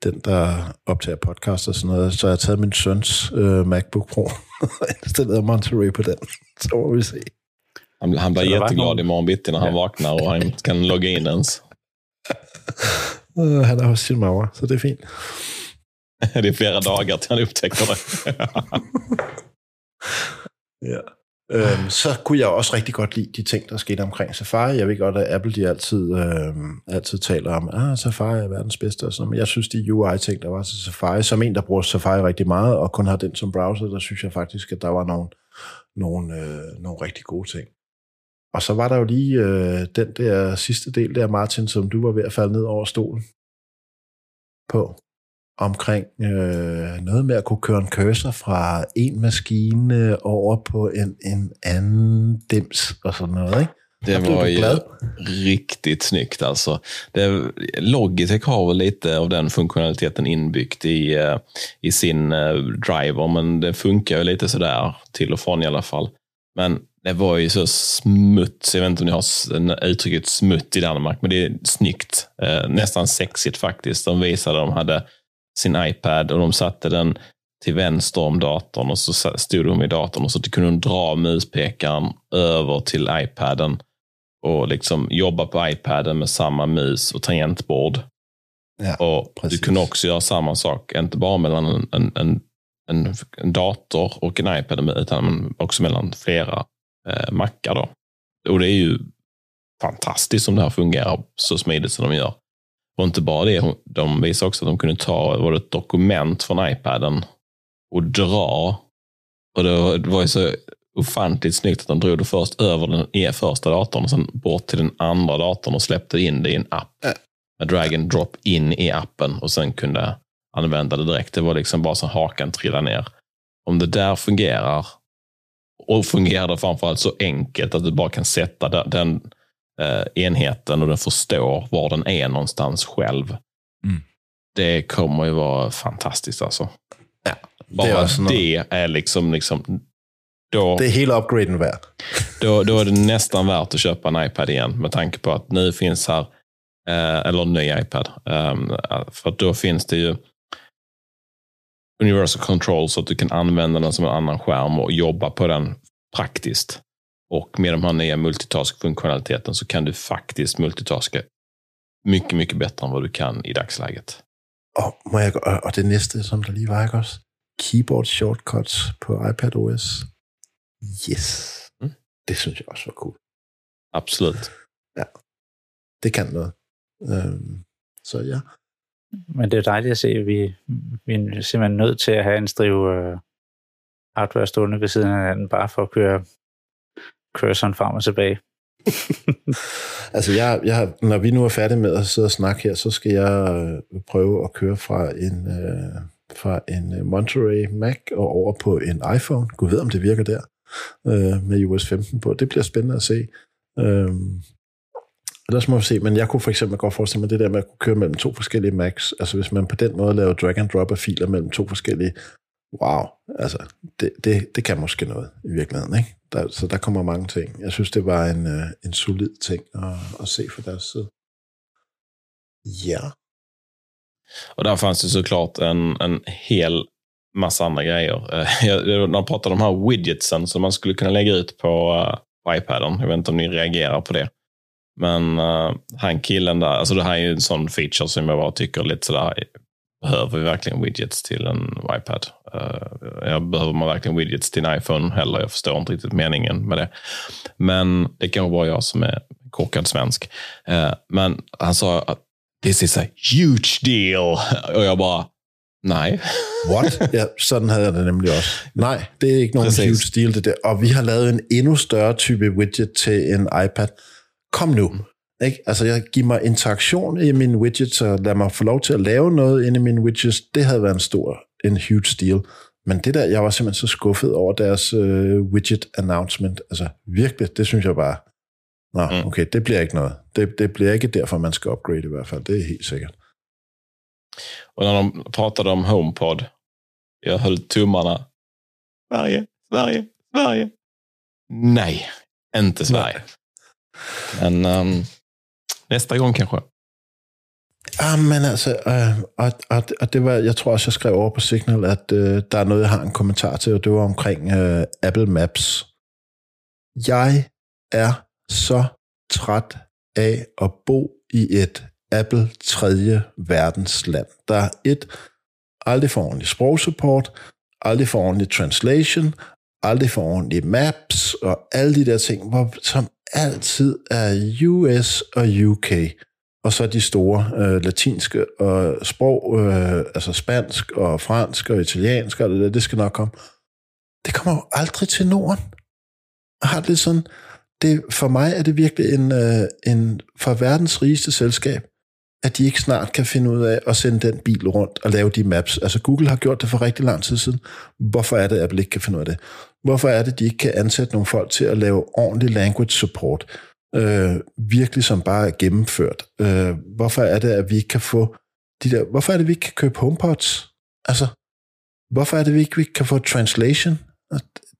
den, der optager podcast og sådan noget. Så jeg har taget min søns øh, MacBook Pro og installeret Monterey på den. Så må vi se. Han, han blir jätteglad någon- imorgon bitti när han vaknar och han kan logga in ens. Han er hos sin mamma, så det er fint. Det är flera dagar till han upptäcker det. Ja. Øhm, så kunne jeg også rigtig godt lide de ting, der skete omkring Safari. Jeg ved godt, at Apple de altid, øhm, altid taler om, at ah, Safari er verdens bedste og sådan Men jeg synes, de UI-ting, der var til Safari, som en, der bruger Safari rigtig meget, og kun har den som browser, der synes jeg faktisk, at der var nogle, nogle, øh, nogle rigtig gode ting. Og så var der jo lige øh, den der sidste del der, Martin, som du var ved at falde ned over stolen på omkring øh, noget med at kunne køre en cursor fra en maskine over på en, en anden dims og sådan noget, ikke? Det var ju riktigt snyggt alltså. Det, Logitech har väl lite av den funktionaliteten inbyggt i, uh, i sin uh, driver, men det funkar ju lite sådär till och från i alla fall. Men det var ju så smutt, jag vet inte om ni har uttrycket smutt i Danmark, men det är snyggt. Uh, nästan sexigt faktiskt. De visade de hade sin iPad och de satte den till vänster om datorn och så stod de i datorn och så kunde de dra muspekaren över till iPaden och liksom jobba på iPaden med samma mus och tangentbord. Ja, och precis. Du kunde också göra samma sak, inte bara mellan en, en, en, en dator och en iPad, utan också mellan flera eh, mackar. Då. Och det är ju fantastiskt om det här fungerar så smidigt som de gör. Och inte bara det, de visade också att de kunde ta var ett dokument från iPaden och dra. Och det var ju så ofantligt snyggt att de drog det först över den första datorn och sen bort till den andra datorn och släppte in det i en app. Med drag and drop in i appen och sen kunde använda det direkt. Det var liksom bara så hakan trillade ner. Om det där fungerar och fungerar det framförallt så enkelt att du bara kan sätta den eh, enheten och den förstår var den är någonstans själv. Mm. Det kommer ju vara fantastiskt alltså. Ja, Bara det är, det är liksom, liksom då, det är hela upgraden värt. Då, då är det nästan värt att köpa en iPad igen med tanke på att nu finns här, eh, eller en ny iPad. Um, för då finns det ju Universal Control så att du kan använda den som en annan skärm och jobba på den praktiskt. Och med de här nya multitask-funktionaliteten så kan du faktiskt multitaska mycket, mycket bättre än vad du kan i dagsläget. Och, må jag, och det nästa som det lige var, ikke også? Keyboard shortcuts på iPad OS. Yes. Mm. Det synes jeg også var cool. Absolut. Ja. Det kan noget. Øhm, så ja. Men det er dejligt at se, at vi, vi er simpelthen nødt til at have en strive øh, hardware stående ved siden af hinanden, bare for at køre cursoren frem og tilbage. altså, jeg, jeg, når vi nu er færdige med at sidde og snakke her, så skal jeg øh, prøve at køre fra en, øh, fra en øh, Monterey Mac og over på en iPhone. Gud ved, om det virker der øh, med US 15 på. Det bliver spændende at se. Øh, Ellers må vi se, men jeg kunne for eksempel godt forestille mig det der med at kunne køre mellem to forskellige Macs. Altså hvis man på den måde laver drag and drop af filer mellem to forskellige, wow, altså det, det, det kan måske noget i virkeligheden, ikke? Der, så der kommer mange ting. Jeg synes, det var en, øh, en solid ting at, at se fra deres side. Ja. Och där fanns det såklart en, en hel massa andra grejer. Eh, man pratade eh, om de här widgetsen som man skulle kunna lägga ut på, uh, på iPaden. Jag vet inte om ni reagerar på det. Men uh, han killen där, alltså det här är ju en sån feature som jag bara tycker lite sådär, behöver vi verkligen widgets till en iPad? Uh, jag behöver man verkligen widgets till en iPhone heller? Jag förstår inte riktigt meningen med det. Men det kan vara jag som är korkad svensk. Uh, men han sa att this is a huge deal. Och jag bara, nej. What? Ja, sådan havde jeg det nemlig også. Nej, det er ikke nogen Præcis. huge deal, det der. Og vi har lavet en endnu større type widget til en iPad. Kom nu. Ikke? Altså, jeg giver mig interaktion i min widget, og lad mig få lov til at lave noget inde i min widgets. Det havde været en stor, en huge deal. Men det der, jeg var simpelthen så skuffet over deres uh, widget announcement. Altså, virkelig, det synes jeg bare, Nå, mm. okay, det bliver ikke noget. Det, det bliver ikke derfor, man skal upgrade i hvert fald. Det är helt säkert. Och när de pratade om HomePod, jag höll tummarna. Sverige, Sverige, Sverige. Nej, inte Sverige. Nej. Men um, nästa gång kanske. Ja, men altså, øh, og, og, og det var, jeg tror også, jeg skrev over på Signal, at øh, der er noget, jeg har en kommentar til, og det var omkring øh, Apple Maps. Jeg er så træt af at bo i et Apple tredje verdensland. Der er et, aldrig for ordentlig sprogsupport, aldrig for ordentlig translation, aldrig får ordentlige maps, og alle de der ting, hvor, som altid er US og UK. Og så de store øh, latinske og sprog, øh, altså spansk og fransk og italiensk, og det, der, det skal nok komme. Det kommer jo aldrig til Norden. Jeg har det sådan, det, for mig er det virkelig en, øh, en for verdens rigeste selskab, at de ikke snart kan finde ud af at sende den bil rundt og lave de maps. Altså Google har gjort det for rigtig lang tid siden. Hvorfor er det, at Apple ikke kan finde ud af det? Hvorfor er det, de ikke kan ansætte nogle folk til at lave ordentlig language support? Øh, virkelig som bare er gennemført. Øh, hvorfor er det, at vi ikke kan få de der, hvorfor er det, at vi ikke kan købe HomePods? Altså, hvorfor er det, at vi ikke kan få translation?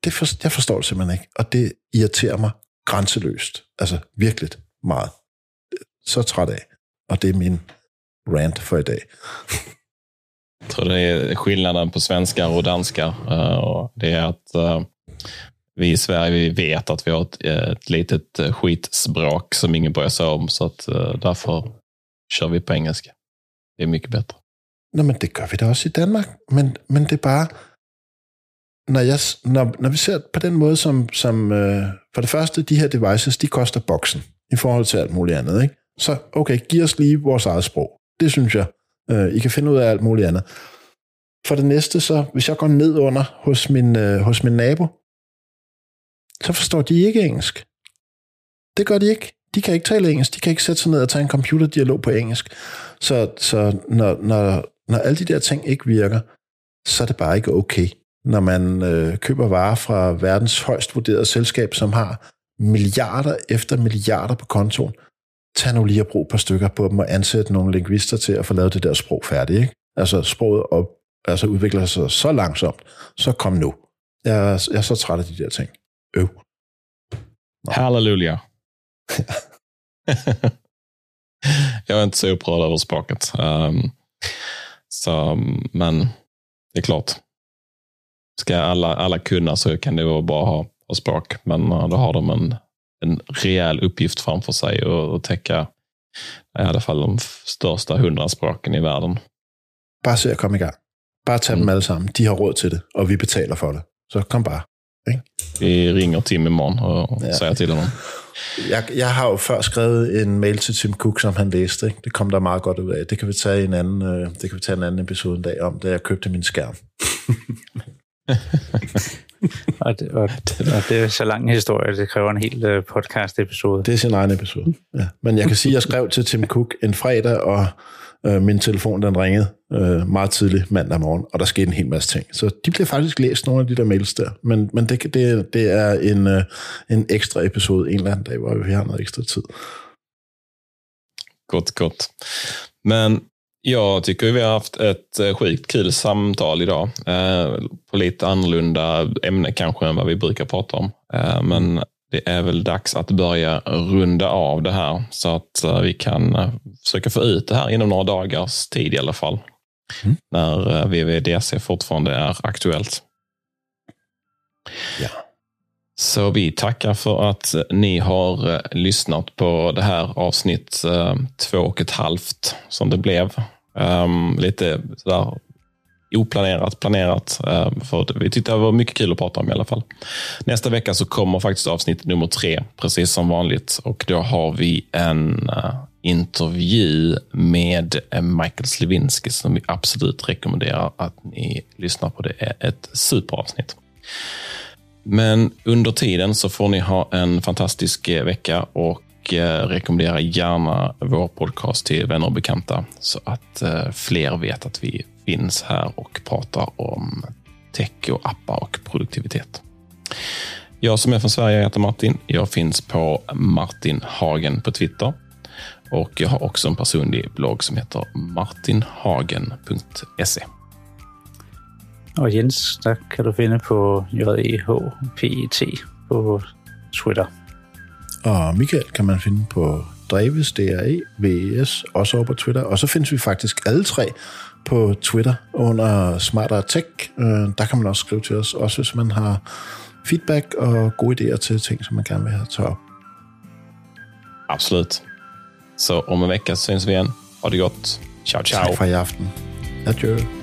Det for, jeg forstår det simpelthen ikke, og det irriterer mig grænseløst. Altså virkelig meget. Så træt af. Og det är min rant för idag. Jag tror det är skillnaden på svenskar och danskar. Eh, det är att eh, vi i Sverige vi vet att vi har ett, ett litet eh, skitspråk som ingen bryr sig om. Så att därför kör vi på engelska. Det är mycket bättre. Nej, men det gör vi da också i Danmark. Men, men det är bara, når, jeg, når, når vi ser på den måde, som, som for det første, de her devices, de koster boksen i forhold til alt muligt andet. Ikke? Så okay, giv os lige vores eget sprog. Det synes jeg. Øh, I kan finde ud af alt muligt andet. For det næste, så hvis jeg går ned under hos min, øh, hos min nabo, så forstår de ikke engelsk. Det gør de ikke. De kan ikke tale engelsk. De kan ikke sætte sig ned og tage en computerdialog på engelsk. Så, så når, når, når alle de der ting ikke virker, så er det bare ikke okay. Når man øh, køber varer fra verdens højst vurderede selskab, som har milliarder efter milliarder på kontoen, tag nu lige og brug et par stykker på dem og ansætte nogle lingvister til at få lavet det der sprog færdigt. Ikke? Altså sproget op, altså udvikler sig så langsomt, så kom nu. Jeg, er, jeg er så træt af de der ting. Øv. Nå. Halleluja. jag är inte så upprörd över språket. Um, så, men det är klart. Ska alla, alla kunna så kan det vara bra att ha, ha språk. Men uh, då har de en en rejäl uppgift framför sig och, och täcka i alla fall de största hundra språken i världen. Bare se at komme i gang. Bare tag mm. dem alle sammen. De har råd til det, og vi betaler for det. Så kom bare. Ikke? Vi ringer Tim imorgen og ja. siger til honom. Jeg, jeg har jo før skrevet en mail til Tim Cook, som han læste. Ikke? Det kom der meget godt ud af. Det kan vi tage en anden, øh, det kan vi tage en anden episode en dag om, da jeg købte min skærm. og, det, og, og det er så lang historie, det kræver en hel uh, podcast-episode. Det er sin egen episode, ja. Men jeg kan sige, at jeg skrev til Tim Cook en fredag, og øh, min telefon den ringede øh, meget tidligt mandag morgen, og der skete en hel masse ting. Så de blev faktisk læst, nogle af de der mails der. Men, men det, det, det er en, øh, en ekstra episode en eller anden dag, hvor vi har noget ekstra tid. Godt, godt. Men jag tycker vi har haft ett eh, sjukt kul samtal idag. Eh, på lite annorlunda ämne kanske än vad vi brukar prata om. Eh, men det är väl dags att börja runda av det här så att vi kan försöka få ut det här inom några dagars tid i alla fall. Mm. När VVDC fortfarande är aktuellt. Ja. Så vi tackar för att eh, ni har eh, lyssnat på det här avsnitt eh, två och ett halvt som det blev. Um, lite sådär oplanerat, planerat. Um, för vi tyckte det var mycket kul att prata om i alla fall. Nästa vecka så kommer faktiskt avsnitt nummer tre, precis som vanligt. Och då har vi en uh, intervju med Michael Slevinski som vi absolut rekommenderar att ni lyssnar på. Det är ett superavsnitt. Men under tiden så får ni ha en fantastisk eh, vecka och eh, rekommendera gärna vår podcast till vänner och bekanta så att eh, fler vet att vi finns här och pratar om tech och appar och produktivitet. Jag som är från Sverige heter Martin. Jag finns på Martin Hagen på Twitter och jag har också en personlig blogg som heter martinhagen.se. Og Jens, der kan du finde på JEHPET på Twitter. Og Michael kan man finde på Dreves, DRE, VES, også over på Twitter. Og så findes vi faktisk alle tre på Twitter under Smartere Tech. Øh, der kan man også skrive til os, også hvis man har feedback og gode idéer til ting, som man gerne vil have taget op. Absolut. Så om en vecka syns vi igen. Ha det gott. Ciao, ciao. Tak for i aften. Adjø.